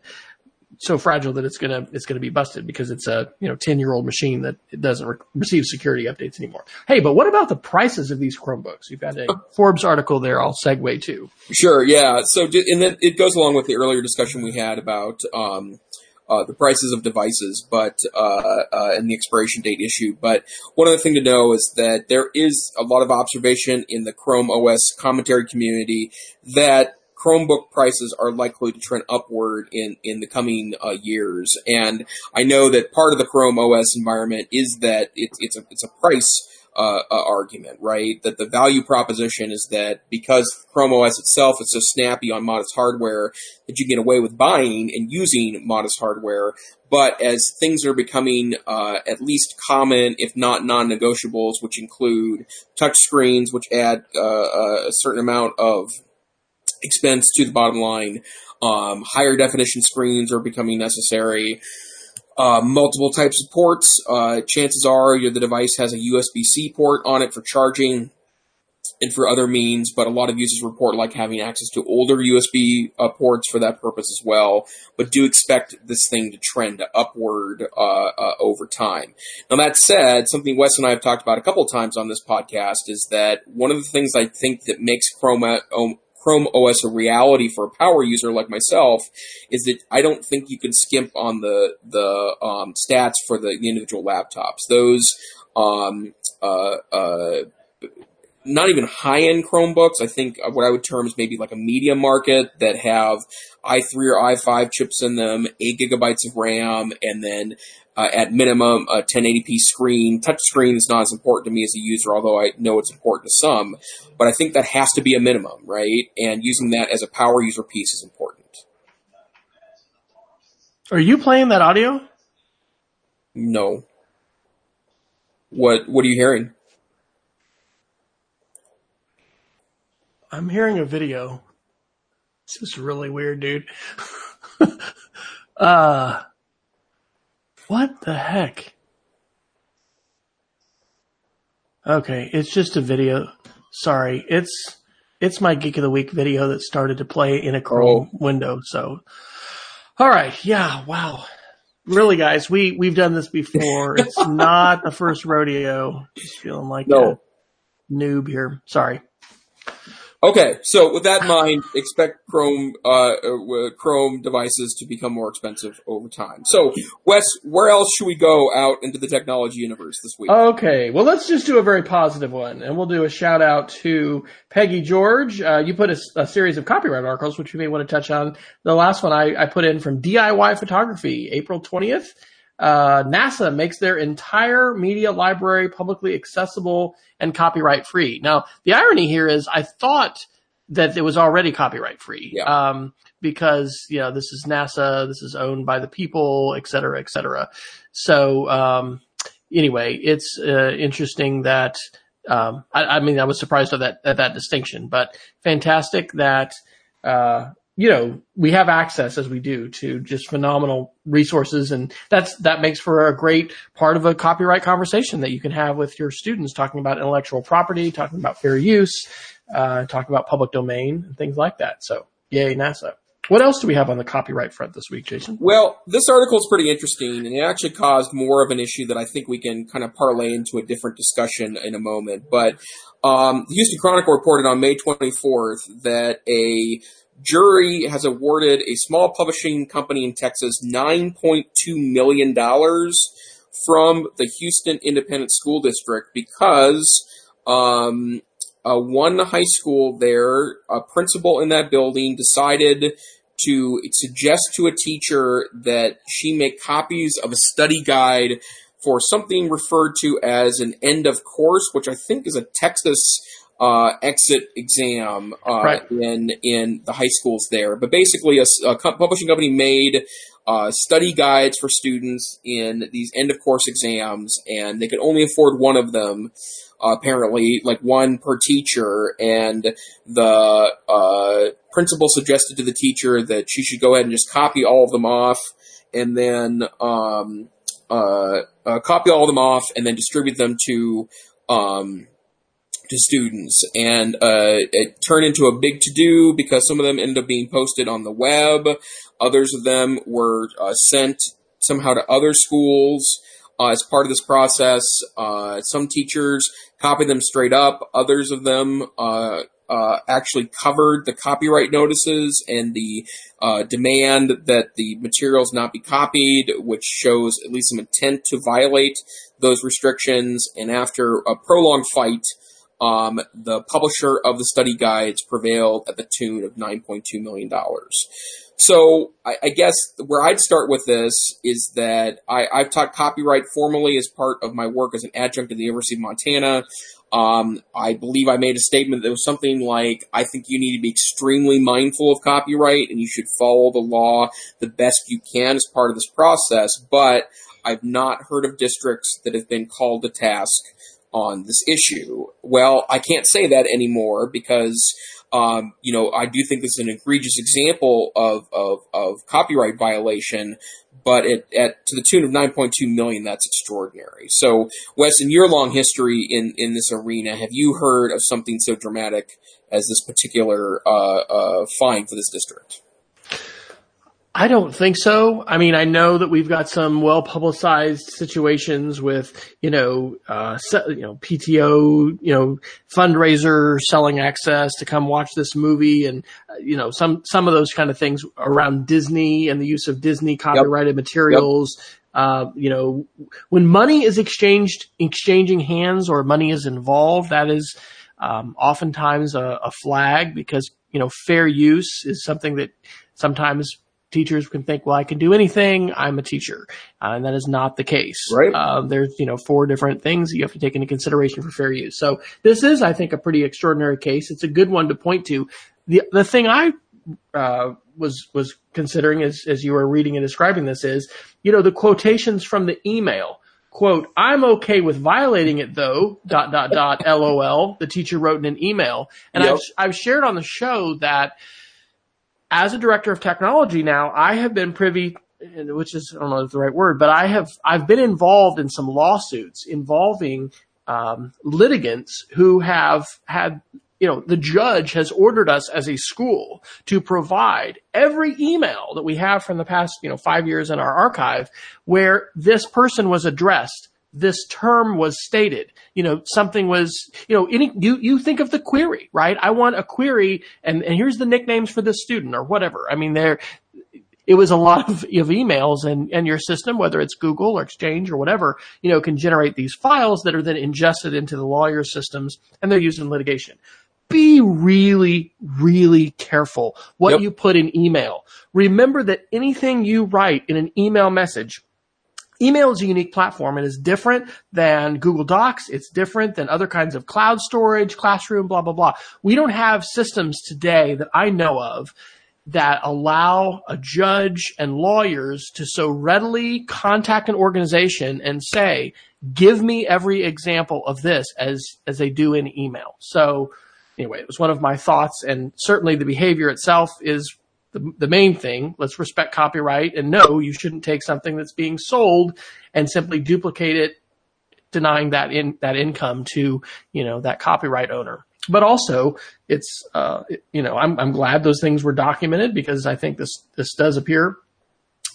so fragile that it's gonna it's gonna be busted because it's a you know ten year old machine that it doesn't re- receive security updates anymore. Hey, but what about the prices of these Chromebooks? You've got a Forbes article there. I'll segue to. Sure, yeah. So and then it goes along with the earlier discussion we had about um, uh, the prices of devices, but uh, uh, and the expiration date issue. But one other thing to know is that there is a lot of observation in the Chrome OS commentary community that Chromebook prices are likely to trend upward in, in the coming uh, years. And I know that part of the Chrome OS environment is that it, it's a it's a price uh, uh, argument, right? That the value proposition is that because Chrome OS itself is so snappy on modest hardware that you can get away with buying and using modest hardware. But as things are becoming uh, at least common, if not non-negotiables, which include touchscreens, which add uh, a certain amount of expense to the bottom line. Um, higher definition screens are becoming necessary. Uh, multiple types of ports. Uh, chances are the device has a USB C port on it for charging and for other means, but a lot of users report like having access to older USB uh, ports for that purpose as well. But do expect this thing to trend upward uh, uh, over time. Now that said, something Wes and I have talked about a couple times on this podcast is that one of the things I think that makes Chrome Chrome OS a reality for a power user like myself is that I don't think you can skimp on the the um, stats for the, the, individual laptops. Those um, uh, uh, not even high end Chromebooks. I think what I would term is maybe like a medium market that have i3 or i5 chips in them, eight gigabytes of RAM, and then uh, at minimum a 1080p screen. Touch screen is not as important to me as a user, although I know it's important to some. But I think that has to be a minimum, right? And using that as a power user piece is important. Are you playing that audio? No. What What are you hearing? I'm hearing a video. This is really weird, dude. uh, what the heck? Okay, it's just a video. Sorry, it's it's my Geek of the Week video that started to play in a Chrome oh. window. So, all right, yeah, wow, really, guys, we we've done this before. It's not the first rodeo. Just feeling like no. a noob here. Sorry. Okay, so with that in mind, expect Chrome uh, uh, Chrome devices to become more expensive over time. So, Wes, where else should we go out into the technology universe this week? Okay, well, let's just do a very positive one, and we'll do a shout out to Peggy George. Uh, you put a, a, series of copyright articles, which you may want to touch on. The last one I, I put in from DIY Photography, April twentieth. Uh, NASA makes their entire media library publicly accessible and copyright free. Now, the irony here is I thought that it was already copyright free. Yeah. Um, because, you know, this is NASA, this is owned by the people, et cetera, et cetera. So, um, anyway, it's, uh, interesting that, um, I, I, mean, I was surprised at that, at that distinction, but fantastic that, uh, you know, we have access as we do to just phenomenal resources. And that's, that makes for a great part of a copyright conversation that you can have with your students talking about intellectual property, talking about fair use, uh, talking about public domain and things like that. So yay, NASA. What else do we have on the copyright front this week, Jason? Well, this article is pretty interesting, and it actually caused more of an issue that I think we can kind of parlay into a different discussion in a moment. But um, the Houston Chronicle reported on May 24th that a jury has awarded a small publishing company in Texas $9.2 million from the Houston Independent School District because um, uh, one high school there, a principal in that building, decided to suggest to a teacher that she make copies of a study guide for something referred to as an end of course, which I think is a Texas uh, exit exam uh, right. in in the high schools there. But basically, a, a publishing company made uh, study guides for students in these end of course exams, and they could only afford one of them. apparently, like one per teacher, and the uh, principal suggested to the teacher that she should go ahead and just copy all of them off, and then um, uh, uh, copy all of them off, and then distribute them to um, to students, and uh, it turned into a big to do because some of them ended up being posted on the web. Others of them were uh, sent somehow to other schools uh, as part of this process. Uh, some teachers copied them straight up. Others of them uh, uh, actually covered the copyright notices and the demand that the materials not be copied, which shows at least some intent to violate those restrictions. And after a prolonged fight, um, the publisher of the study guides prevailed at the tune of $9.2 million. So I, I, guess where I'd start with this is that I, have taught copyright formally as part of my work as an adjunct at the University of Montana. Um, I believe I made a statement that was something like, I think you need to be extremely mindful of copyright and you should follow the law the best you can as part of this process. But I've not heard of districts that have been called to task on this issue. Well, I can't say that anymore because um, you know, I do think this is an egregious example of, of, of copyright violation, but at, at to the tune of 9.2 million, that's extraordinary. So, Wes, in your long history in, in this arena, have you heard of something so dramatic as this particular uh, uh, fine for this district? I don't think so. I mean, I know that we've got some well publicized situations with, you know, uh, you know, PTO, you know, fundraiser selling access to come watch this movie and, uh, you know, some, some of those kind of things around Disney and the use of Disney copyrighted yep. materials. Yep. Uh, you know, when money is exchanged, exchanging hands or money is involved, that is, um, oftentimes a, a flag because, you know, fair use is something that sometimes teachers can think, well, I can do anything. I'm a teacher. Uh, and that is not the case. Right. Uh, there's, you know, four different things you have to take into consideration for fair use. So this is, I think, a pretty extraordinary case. It's a good one to point to. The, the thing I, uh, was, was considering as, as you were reading and describing this is, you know, the quotations from the email. Quote, I'm okay with violating it though, dot, dot, dot, LOL, the teacher wrote in an email. And yep. I've, I've shared on the show that, as a director of technology now, I have been privy, which is, I don't know if the right word, but I have, I've been involved in some lawsuits involving, um, litigants who have had, you know, the judge has ordered us as a school to provide every email that we have from the past, you know, five years in our archive where this person was addressed this term was stated. You know, something was, you know, any, you, you think of the query, right? I want a query and, and here's the nicknames for this student or whatever. I mean, there, it was a lot of, of emails and, and your system, whether it's Google or Exchange or whatever, you know, can generate these files that are then ingested into the lawyer systems and they're used in litigation. Be really, really careful what yep. you put in email. Remember that anything you write in an email message Email is a unique platform It is different than Google Docs. It's different than other kinds of cloud storage, classroom, blah, blah, blah. We don't have systems today that I know of that allow a judge and lawyers to so readily contact an organization and say, give me every example of this as, as they do in email. So anyway, it was one of my thoughts and certainly the behavior itself is the, the main thing. Let's respect copyright and no, you shouldn't take something that's being sold and simply duplicate it, denying that in that income to, you know, that copyright owner. But also it's, uh, you know, I'm, I'm glad those things were documented because I think this, this does appear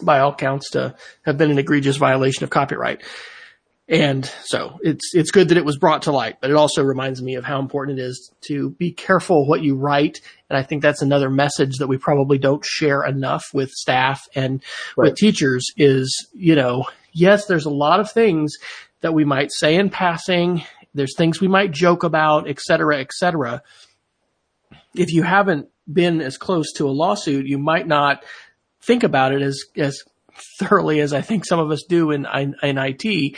by all counts to have been an egregious violation of copyright. And so it's, it's good that it was brought to light, but it also reminds me of how important it is to be careful what you write. And I think that's another message that we probably don't share enough with staff and right. with teachers is, you know, yes, there's a lot of things that we might say in passing. There's things we might joke about, et cetera, et cetera. If you haven't been as close to a lawsuit, you might not think about it as, as thoroughly as I think some of us do in, in, in IT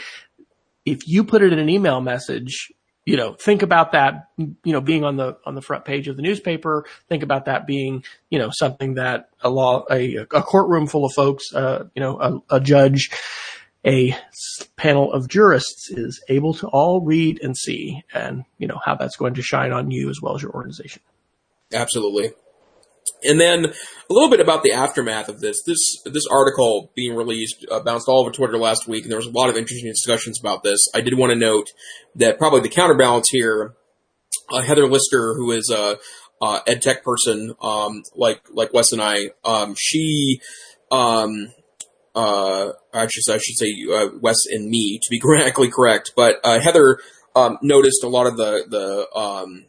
if you put it in an email message, you know, think about that, you know, being on the, on the front page of the newspaper. Think about that being, you know, something that a law, a, a courtroom full of folks, uh, you know, a, a judge, a panel of jurists is able to all read and see and, you know, how that's going to shine on you as well as your organization. Absolutely. And then a little bit about the aftermath of this. This this article being released uh, bounced all over Twitter last week, and there was a lot of interesting discussions about this. I did want to note that probably the counterbalance here, uh, Heather Lister, who is a ed tech person um, like like Wes and I, um, she. Um, uh, actually, I should say uh, Wes and me to be grammatically correct, but uh, Heather um, noticed a lot of the the um,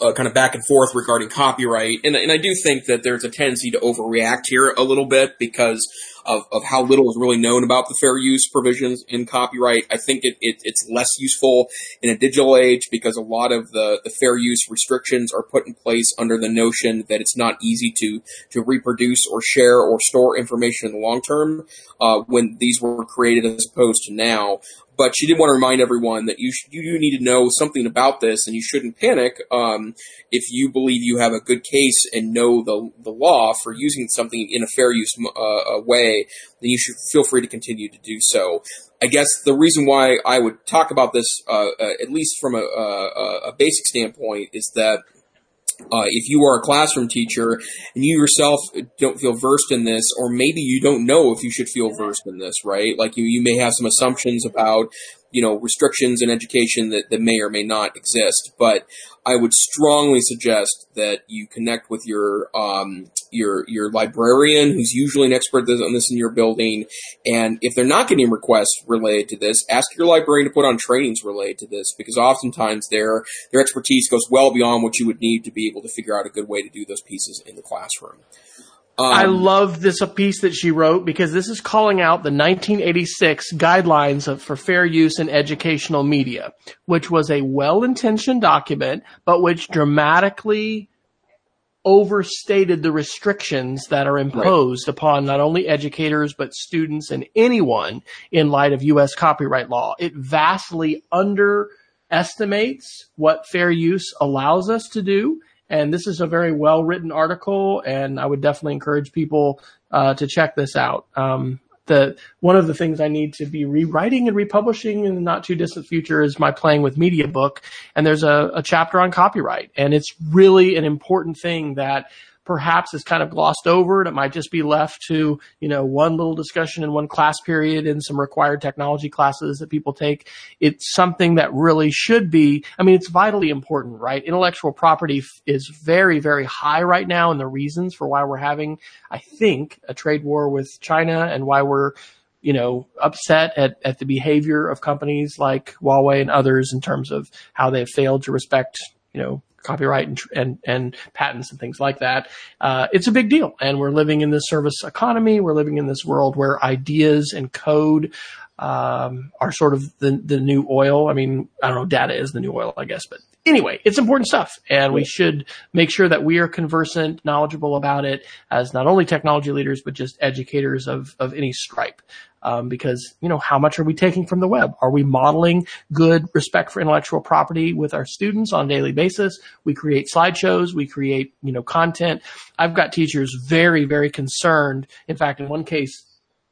uh, kind of back and forth regarding copyright, and and I do think that there's a tendency to overreact here a little bit because of, of how little is really known about the fair use provisions in copyright. I think it, it, it's less useful in a digital age because a lot of the, the fair use restrictions are put in place under the notion that it's not easy to, to reproduce or share or store information in the long term uh, when these were created as opposed to now but she did want to remind everyone that you sh- you need to know something about this, and you shouldn't panic um, if you believe you have a good case and know the the law for using something in a fair use uh, way. Then you should feel free to continue to do so. I guess the reason why I would talk about this, uh, uh, at least from a, a, a basic standpoint, is that uh, if you are a classroom teacher and you yourself don't feel versed in this, or maybe you don't know if you should feel versed in this, right? Like you, you may have some assumptions about you know, restrictions in education that, that may or may not exist. But I would strongly suggest that you connect with your um, your your librarian, who's usually an expert on this in your building. And if they're not getting requests related to this, ask your librarian to put on trainings related to this, because oftentimes their their expertise goes well beyond what you would need to be able to figure out a good way to do those pieces in the classroom. Um, I love this piece that she wrote because this is calling out the 1986 guidelines of, for fair use in educational media, which was a well-intentioned document, but which dramatically overstated the restrictions that are imposed right. upon not only educators but students and anyone in light of U.S. copyright law. It vastly underestimates what fair use allows us to do and this is a very well written article, and I would definitely encourage people uh, to check this out. Um, the one of the things I need to be rewriting and republishing in the not too distant future is my playing with media book, and there's a, a chapter on copyright, and it's really an important thing that perhaps is kind of glossed over. and It might just be left to, you know, one little discussion in one class period in some required technology classes that people take. It's something that really should be, I mean, it's vitally important, right? Intellectual property is very, very high right now and the reasons for why we're having, I think, a trade war with China and why we're, you know, upset at, at the behavior of companies like Huawei and others in terms of how they've failed to respect, you know, copyright and, and, and patents and things like that. Uh, it's a big deal. And we're living in this service economy. We're living in this world where ideas and code um, are sort of the, the new oil. I mean, I don't know, data is the new oil, I guess, but anyway, it's important stuff and we should make sure that we are conversant, knowledgeable about it as not only technology leaders, but just educators of, of any stripe. Um, because, you know, how much are we taking from the web? Are we modeling good respect for intellectual property with our students on a daily basis? We create slideshows. We create, you know, content. I've got teachers very, very concerned. In fact, in one case,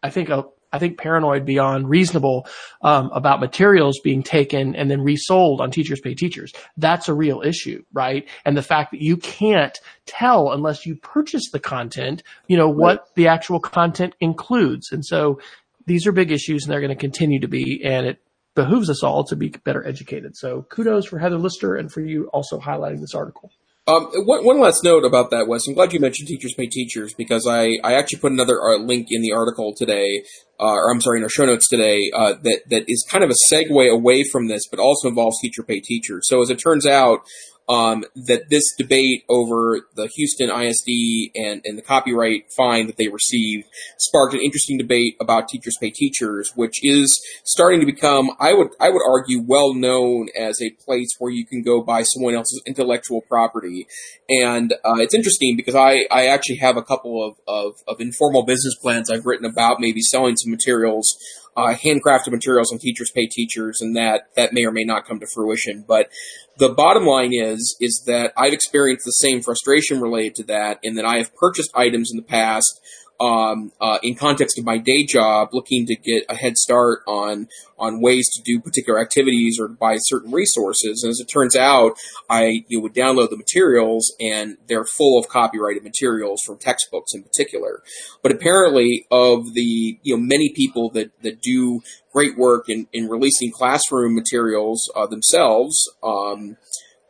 I think a, I think paranoid beyond reasonable um, about materials being taken and then resold on teachers pay teachers. That's a real issue, right? And the fact that you can't tell unless you purchase the content, you know, what the actual content includes. And so these are big issues and they're going to continue to be. And it behooves us all to be better educated. So kudos for Heather Lister and for you also highlighting this article. Um, one, one, last note about that, Wes. I'm glad you mentioned teachers pay teachers because I, I actually put another uh, link in the article today, uh, or I'm sorry, in our show notes today, uh, that, that is kind of a segue away from this, but also involves teacher pay teachers. So as it turns out, um, that this debate over the Houston ISD and, and the copyright fine that they received sparked an interesting debate about teachers pay teachers, which is starting to become, I would, I would argue, well known as a place where you can go buy someone else's intellectual property. And uh, it's interesting because I, I actually have a couple of, of, of informal business plans I've written about maybe selling some materials uh, handcrafted materials and teachers pay teachers, and that that may or may not come to fruition. But the bottom line is is that I've experienced the same frustration related to that, in that I have purchased items in the past um, uh, in context of my day job, looking to get a head start on on ways to do particular activities or buy certain resources. And as it turns out, I you know, would download the materials, and they're full of copyrighted materials from textbooks in particular. But apparently, of the you know many people that that do great work in, in releasing classroom materials uh, themselves. Um,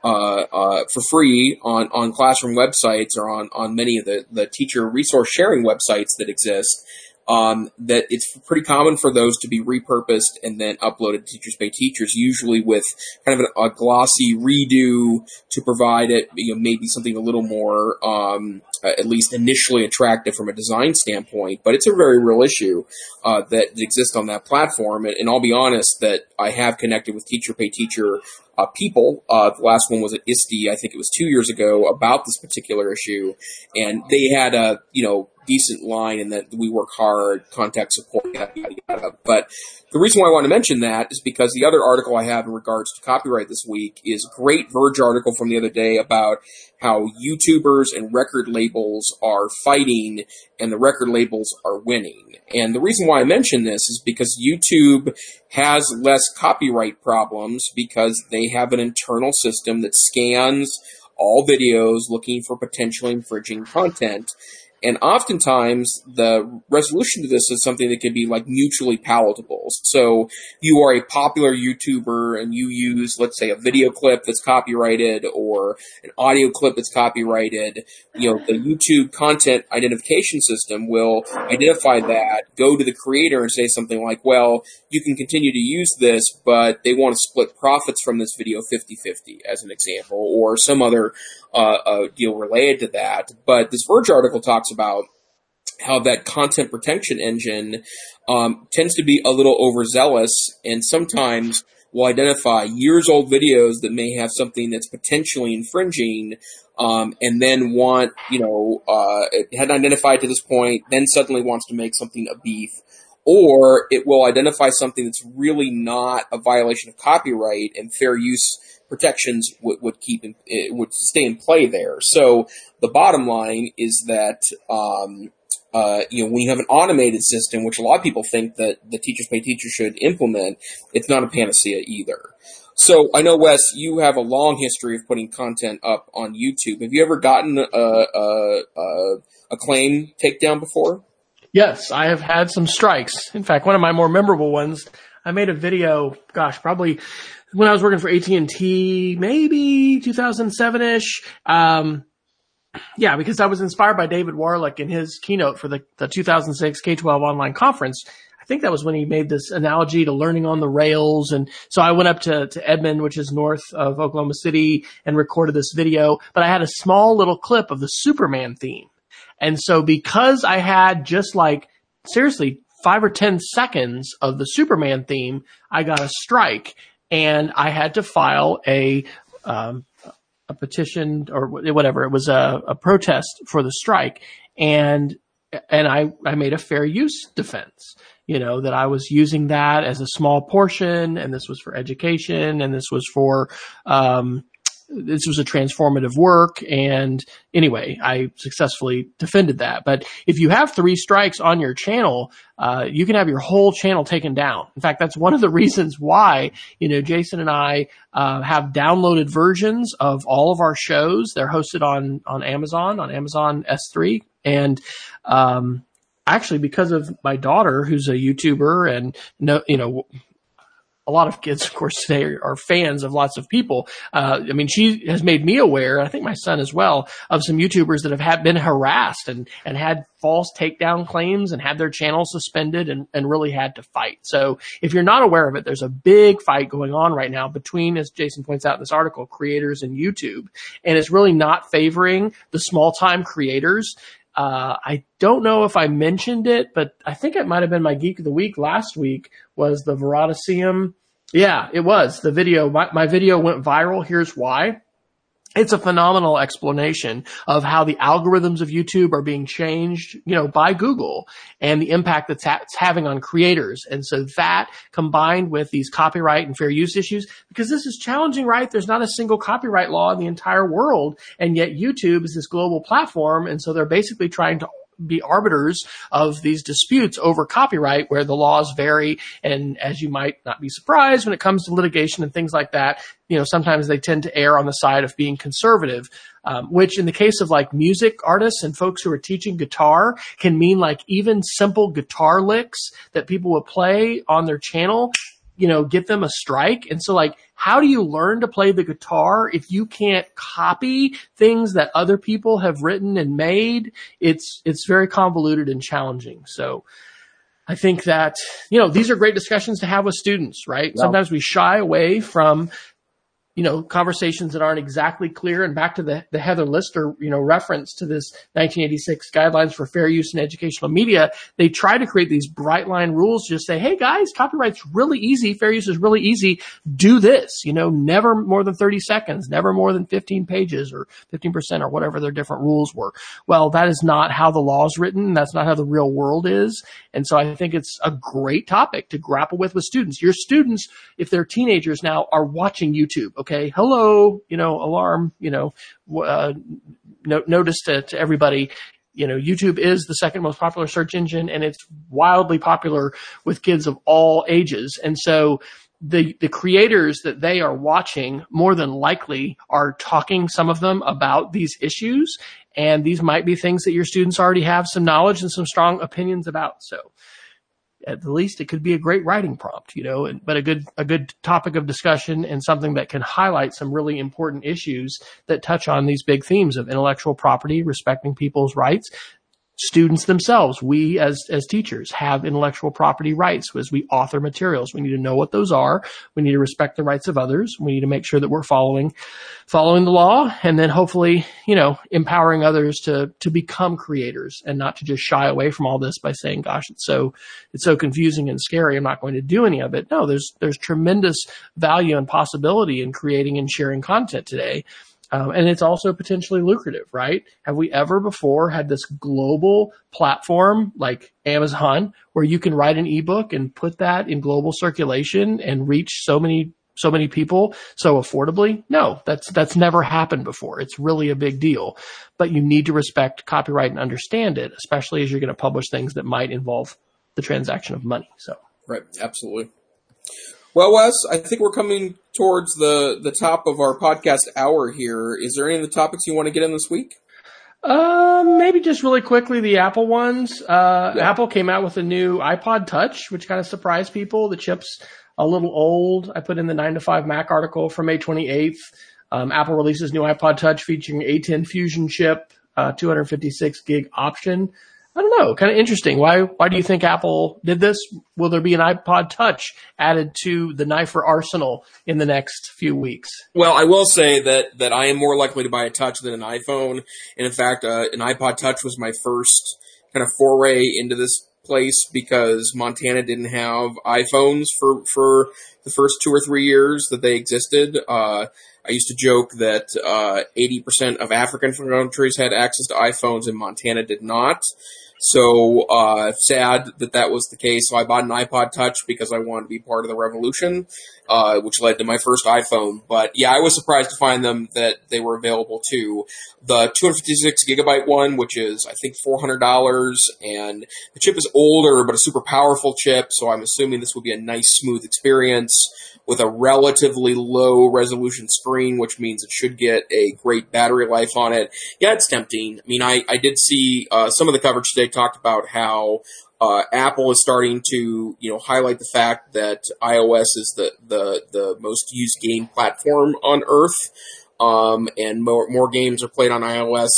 Uh, uh, for free on, on classroom websites or on, on many of the, the teacher resource sharing websites that exist. Um, that it's pretty common for those to be repurposed and then uploaded to Teachers Pay Teachers, usually with kind of a glossy redo to provide it, you know, maybe something a little more, um, at least initially attractive from a design standpoint. But it's a very real issue uh, that exists on that platform. And, and, I'll be honest that I have connected with Teacher Pay Teacher uh, people. Uh, the last one was at ISTE, I think it was two years ago, about this particular issue, and they had a you know decent line in that we work hard, contact support, yada, yada, yada. But the reason why I want to mention that is because the other article I have in regards to copyright this week is a great Verge article from the other day about how YouTubers and record labels are fighting and the record labels are winning. And the reason why I mention this is because YouTube has less copyright problems because they have an internal system that scans all videos looking for potentially infringing content and oftentimes the resolution to this is something that can be like mutually palatable. So you are a popular YouTuber and you use, let's say, a video clip that's copyrighted or an audio clip that's copyrighted. You know, the YouTube content identification system will identify that, go to the creator and say something like, well, you can continue to use this, but they want to split profits from this video 50-50 as an example, or some other uh, uh, deal related to that. But this Verge article talks about how that content protection engine um, tends to be a little overzealous and sometimes will identify years old videos that may have something that's potentially infringing um, and then want, you know, uh, it hadn't identified to this point, then suddenly wants to make something a beef. Or it will identify something that's really not a violation of copyright and fair use protections would, would keep in, would stay in play there. So the bottom line is that um, uh, you know when you have an automated system, which a lot of people think that the teachers pay teachers should implement, it's not a panacea either. So I know Wes, you have a long history of putting content up on YouTube. Have you ever gotten a, a, a, a claim takedown before? Yes, I have had some strikes. In fact, one of my more memorable ones, I made a video, gosh, probably when I was working for AT&T, maybe 2007-ish. Um, yeah, because I was inspired by David Warlick in his keynote for the, the 2006 K-12 online conference. I think that was when he made this analogy to learning on the rails. And so I went up to, to Edmond, which is north of Oklahoma City and recorded this video, but I had a small little clip of the Superman theme. And so because I had just like, seriously, five or 10 seconds of the Superman theme, I got a strike and I had to file a, um, a petition or whatever. It was a, a protest for the strike. And, and I, I made a fair use defense you know, that I was using that as a small portion and this was for education and this was for, um, this was a transformative work. And anyway, I successfully defended that. But if you have three strikes on your channel, uh, you can have your whole channel taken down. In fact, that's one of the reasons why, you know, Jason and I, uh, have downloaded versions of all of our shows. They're hosted on, on Amazon, on Amazon S3. And, um, actually because of my daughter who's a YouTuber and no, you know, a lot of kids, of course, today are, are fans of lots of people. Uh, I mean, she has made me aware, I think my son as well, of some YouTubers that have had, been harassed and, and had false takedown claims and had their channel suspended and, and really had to fight. So if you're not aware of it, there's a big fight going on right now between, as Jason points out in this article, creators and YouTube. And it's really not favoring the small time creators. Uh, I don't know if I mentioned it, but I think it might have been my geek of the week last week was the Veritasium. Yeah, it was the video. My, my video went viral. Here's why it's a phenomenal explanation of how the algorithms of YouTube are being changed, you know, by Google and the impact that's ha- having on creators. And so that combined with these copyright and fair use issues, because this is challenging, right? There's not a single copyright law in the entire world. And yet YouTube is this global platform. And so they're basically trying to be arbiters of these disputes over copyright where the laws vary. And as you might not be surprised when it comes to litigation and things like that, you know, sometimes they tend to err on the side of being conservative, um, which in the case of like music artists and folks who are teaching guitar can mean like even simple guitar licks that people will play on their channel you know, get them a strike. And so like, how do you learn to play the guitar if you can't copy things that other people have written and made? It's, it's very convoluted and challenging. So I think that, you know, these are great discussions to have with students, right? Sometimes we shy away from you know, conversations that aren't exactly clear. And back to the, the Heather Lister, you know, reference to this 1986 guidelines for fair use in educational media. They try to create these bright line rules, just say, Hey guys, copyright's really easy. Fair use is really easy. Do this, you know, never more than 30 seconds, never more than 15 pages or 15% or whatever their different rules were. Well, that is not how the law is written. That's not how the real world is. And so I think it's a great topic to grapple with with students. Your students, if they're teenagers now, are watching YouTube hello, you know, alarm, you know, uh, no, notice to, to everybody, you know, YouTube is the second most popular search engine and it's wildly popular with kids of all ages. And so the, the creators that they are watching more than likely are talking some of them about these issues. And these might be things that your students already have some knowledge and some strong opinions about. So at the least it could be a great writing prompt, you know, but a good, a good topic of discussion and something that can highlight some really important issues that touch on these big themes of intellectual property, respecting people's rights, students themselves, we as, as teachers have intellectual property rights as we author materials. We need to know what those are. We need to respect the rights of others. We need to make sure that we're following, following the law and then hopefully, you know, empowering others to, to become creators and not to just shy away from all this by saying, gosh, it's so, it's so confusing and scary. I'm not going to do any of it. No, there's, there's tremendous value and possibility in creating and sharing content today. Um, and it's also potentially lucrative, right? Have we ever before had this global platform like Amazon where you can write an ebook and put that in global circulation and reach so many so many people so affordably? No, that's that's never happened before. It's really a big deal. But you need to respect copyright and understand it, especially as you're going to publish things that might involve the transaction of money. So Right, absolutely. Well, Wes, I think we're coming towards the, the top of our podcast hour here. Is there any of the topics you want to get in this week? Um, maybe just really quickly the Apple ones. Uh, yeah. Apple came out with a new iPod Touch, which kind of surprised people. The chip's a little old. I put in the 9 to 5 Mac article from May 28th. Um, Apple releases new iPod Touch featuring A10 Fusion chip, uh, 256 gig option. I don't know, kind of interesting. Why why do you think Apple did this? Will there be an iPod Touch added to the Neiffer arsenal in the next few weeks? Well, I will say that that I am more likely to buy a Touch than an iPhone, and in fact, uh, an iPod Touch was my first kind of foray into this place because Montana didn't have iPhones for for the first two or three years that they existed. Uh, I used to joke that uh, 80% of African countries had access to iPhones and Montana did not. So uh, sad that that was the case. So I bought an iPod Touch because I wanted to be part of the revolution, uh, which led to my first iPhone. But yeah, I was surprised to find them that they were available too. The 256 gigabyte one, which is I think $400, and the chip is older but a super powerful chip. So I'm assuming this will be a nice, smooth experience with a relatively low resolution screen, which means it should get a great battery life on it. Yeah, it's tempting. I mean, I, I did see uh, some of the coverage today talked about how uh, Apple is starting to, you know, highlight the fact that iOS is the, the, the most used game platform on earth. Um, and more, more games are played on iOS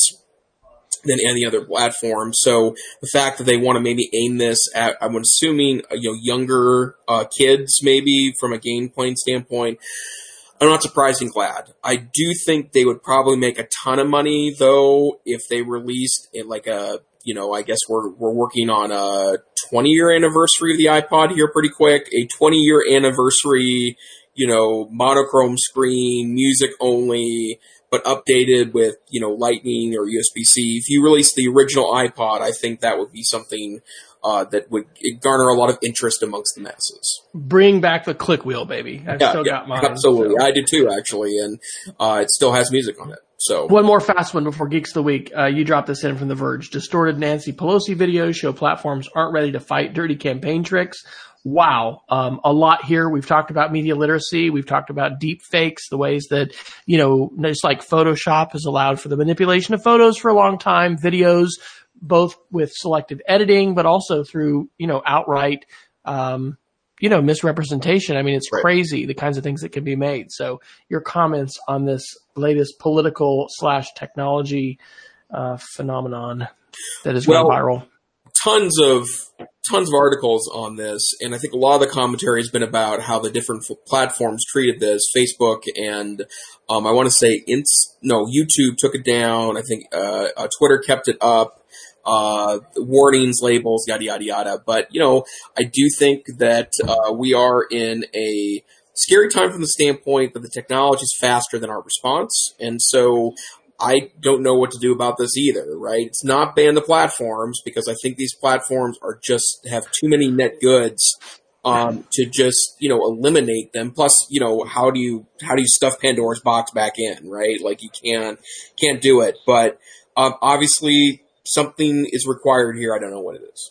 than any other platform. So the fact that they want to maybe aim this at, I'm assuming, uh, you know, younger uh, kids, maybe from a game playing standpoint, I'm not surprised and glad. I do think they would probably make a ton of money though if they released it like a, you know, I guess we're we're working on a 20 year anniversary of the iPod here pretty quick, a 20 year anniversary, you know, monochrome screen, music only, but updated with, you know, Lightning or USB-C. If you release the original iPod, I think that would be something uh, that would garner a lot of interest amongst the masses. Bring back the click wheel, baby. I've yeah, still yeah, got mine. Absolutely. So. I do too, actually, and uh, it still has music on it. So one more fast one before Geeks of the Week. Uh, you dropped this in from The Verge. Distorted Nancy Pelosi videos show platforms aren't ready to fight dirty campaign tricks wow, um, a lot here. We've talked about media literacy. We've talked about deep fakes, the ways that, you know, just like Photoshop has allowed for the manipulation of photos for a long time, videos, both with selective editing, but also through, you know, outright, um, you know, misrepresentation. I mean, it's right. crazy the kinds of things that can be made. So your comments on this latest political slash technology, uh, phenomenon that is well, viral tons of tons of articles on this, and I think a lot of the commentary has been about how the different f- platforms treated this. Facebook and um, I want to say, Inst- no, YouTube took it down. I think uh, uh, Twitter kept it up. Uh, warnings, labels, yada yada yada. But you know, I do think that uh, we are in a scary time from the standpoint that the technology is faster than our response, and so I don't know what to do about this either, right? It's not ban the platforms because I think these platforms are just have too many net goods um, to just you know eliminate them. Plus, you know how do you how do you stuff Pandora's box back in, right? Like you can't can't do it. But um, obviously something is required here. I don't know what it is.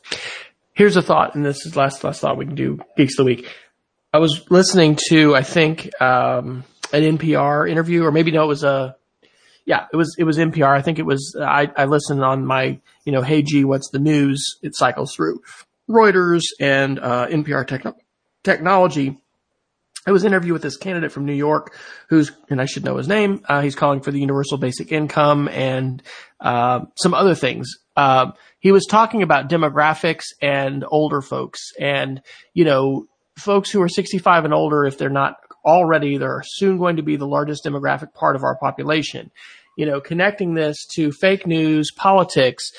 Here's a thought, and this is last last thought we can do Geeks of the Week. I was listening to I think um, an NPR interview, or maybe no, it was a yeah, it was it was NPR. I think it was. I I listened on my you know, hey G, what's the news? It cycles through Reuters and uh, NPR Techno- Technology. I was interviewed with this candidate from New York, who's and I should know his name. Uh, he's calling for the universal basic income and uh, some other things. Uh, he was talking about demographics and older folks, and you know, folks who are 65 and older, if they're not already, they're soon going to be the largest demographic part of our population you know, connecting this to fake news, politics,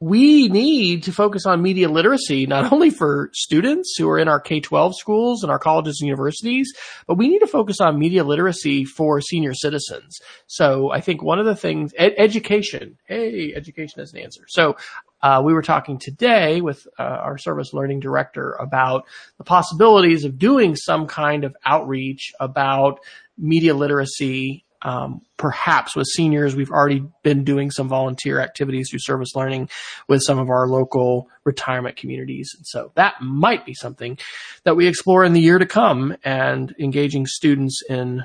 we need to focus on media literacy, not only for students who are in our K-12 schools and our colleges and universities, but we need to focus on media literacy for senior citizens. So I think one of the things, ed- education, hey, education is an answer. So uh, we were talking today with uh, our service learning director about the possibilities of doing some kind of outreach about media literacy um, perhaps with seniors, we've already been doing some volunteer activities through service learning with some of our local retirement communities. And so that might be something that we explore in the year to come and engaging students in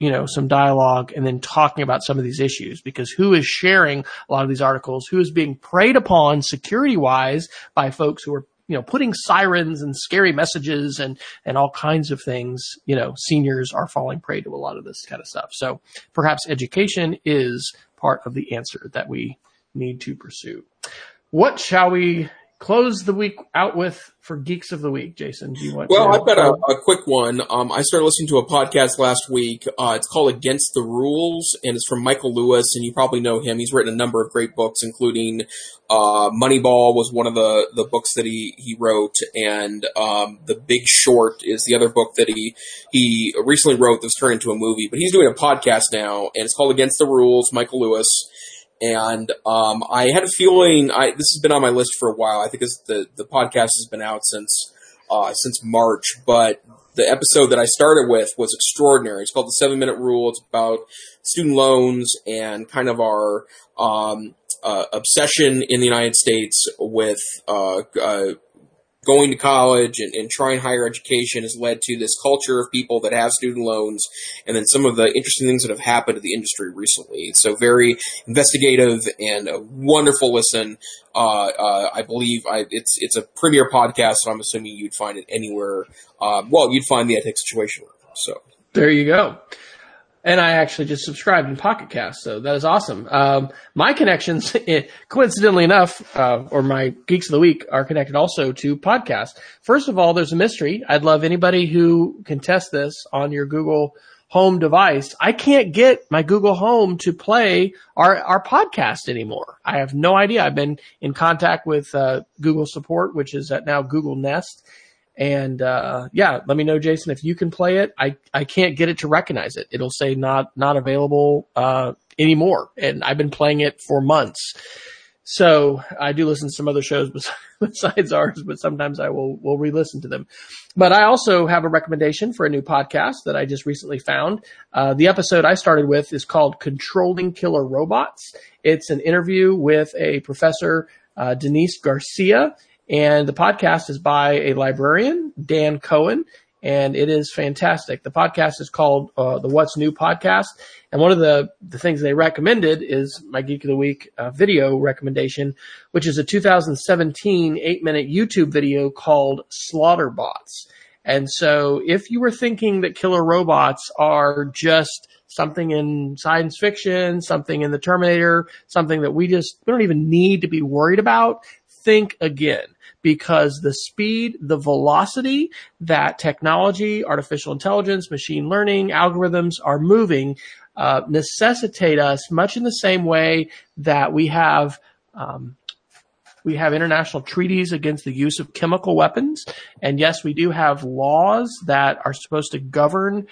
you know, some dialogue and then talking about some of these issues because who is sharing a lot of these articles? Who is being preyed upon security wise by folks who are you know, putting sirens and scary messages and, and all kinds of things, you know, seniors are falling prey to a lot of this kind of stuff. So perhaps education is part of the answer that we need to pursue. What shall we close the week out with for Geeks of the Week, Jason? Do you want? Well, to, I've got a, a, quick one. Um, I started listening to a podcast last week. Uh, it's called Against the Rules, and it's from Michael Lewis, and you probably know him. He's written a number of great books, including uh, Moneyball was one of the, the books that he, he wrote, and um, The Big Short is the other book that he he recently wrote that's turned into a movie. But he's doing a podcast now, and it's called Against the Rules. Michael Lewis and um, I had a feeling I, this has been on my list for a while. I think the the podcast has been out since uh, since March, but the episode that I started with was extraordinary. It's called the Seven Minute Rule. It's about student loans and kind of our um, uh, obsession in the United States with uh, uh going to college and, and trying higher education has led to this culture of people that have student loans and then some of the interesting things that have happened to the industry recently. So very investigative and a wonderful listen. Uh, uh, I believe I, it's it's a premier podcast, so I'm assuming you'd find it anywhere. Uh, well, you'd find the EdTech Situation. So there you go and I actually just subscribed in Pocket Cast, so that is awesome. Um, my connections, coincidentally enough, uh, or my Geeks of the Week are connected also to podcasts. First of all, there's a mystery. I'd love anybody who can test this on your Google Home device. I can't get my Google Home to play our, our podcast anymore. I have no idea. I've been in contact with uh, Google support, which is now Google Nest, and uh, yeah, let me know, Jason, if you can play it. I, I can't get it to recognize it. It'll say not not available uh, anymore, and I've been playing it for months. So I do listen to some other shows besides ours, but sometimes I will will re-listen to them. But I also have a recommendation for a new podcast that I just recently found. Uh, the episode I started with is called "Controlling Killer Robots." It's an interview with a professor, uh, Denise Garcia and the podcast is by a librarian, Dan Cohen, and it is fantastic. The podcast is called uh, the What's New podcast. And one of the, the things they recommended is my Geek of the Week uh, video recommendation, which is a 2017 eight minute YouTube video called Slaughterbots. And so if you were thinking that killer robots are just something in science fiction, something in the Terminator, something that we just, we don't even need to be worried about, think again because the speed, the velocity that technology, artificial intelligence, machine learning, algorithms are moving uh, necessitate us much in the same way that we have um, we have international treaties against the use of chemical weapons, and yes, we do have laws that are supposed to govern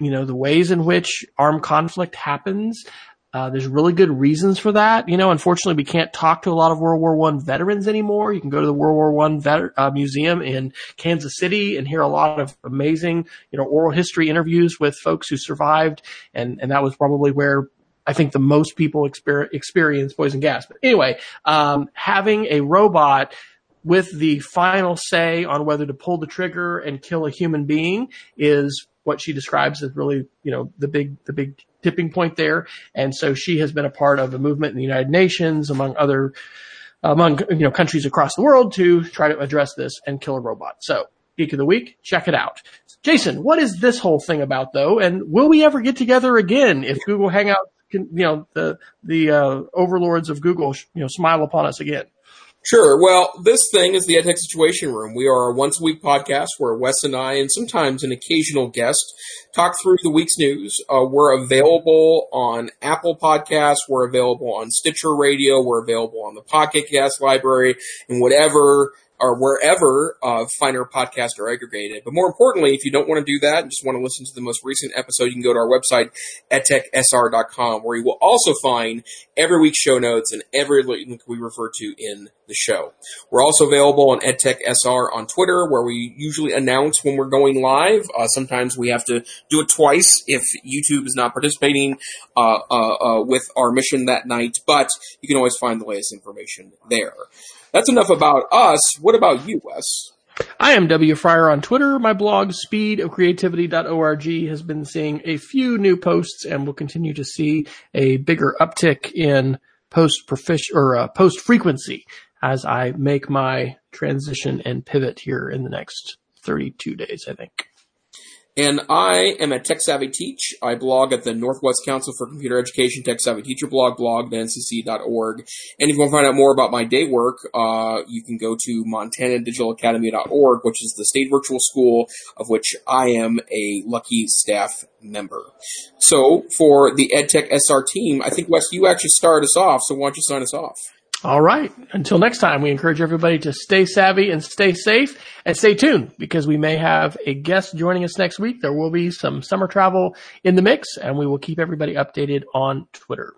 you know the ways in which armed conflict happens. Uh, there's really good reasons for that. You know, unfortunately, we can't talk to a lot of World War One veterans anymore. You can go to the World War One uh, museum in Kansas City and hear a lot of amazing, you know, oral history interviews with folks who survived, and and that was probably where I think the most people exper- experience poison gas. But anyway, um, having a robot with the final say on whether to pull the trigger and kill a human being is what she describes as really, you know, the big, the big tipping point there. And so she has been a part of a movement in the United Nations among other, among, you know, countries across the world to try to address this and kill a robot. So Geek of the Week, check it out. Jason, what is this whole thing about though? And will we ever get together again if Google Hangout can, you know, the, the, uh, overlords of Google, you know, smile upon us again? Sure. Well, this thing is the EdTech Situation Room. We are a once a week podcast where Wes and I, and sometimes an occasional guest, talk through the week's news. Uh, we're available on Apple Podcasts. We're available on Stitcher Radio. We're available on the Pocket Cast Library and whatever or wherever uh, finer podcasts are aggregated. But more importantly, if you don't want to do that and just want to listen to the most recent episode, you can go to our website, edtechsr.com, where you will also find every week's show notes and every link we refer to in the show. We're also available on EdTechSR on Twitter, where we usually announce when we're going live. Uh, sometimes we have to do it twice if YouTube is not participating uh, uh, uh with our mission that night, but you can always find the latest information there. That's enough about us. What about you, Wes? I am W. Fryer on Twitter. My blog, speedofcreativity.org, has been seeing a few new posts and will continue to see a bigger uptick in post profic- or uh, post frequency as I make my transition and pivot here in the next 32 days, I think. And I am at Tech Savvy Teach. I blog at the Northwest Council for Computer Education Tech Savvy Teacher blog, blog.ncce.org. And if you want to find out more about my day work, uh, you can go to montanadigitalacademy.org, which is the state virtual school of which I am a lucky staff member. So for the EdTech SR team, I think Wes, you actually started us off, so why don't you sign us off? All right. Until next time, we encourage everybody to stay savvy and stay safe and stay tuned because we may have a guest joining us next week. There will be some summer travel in the mix and we will keep everybody updated on Twitter.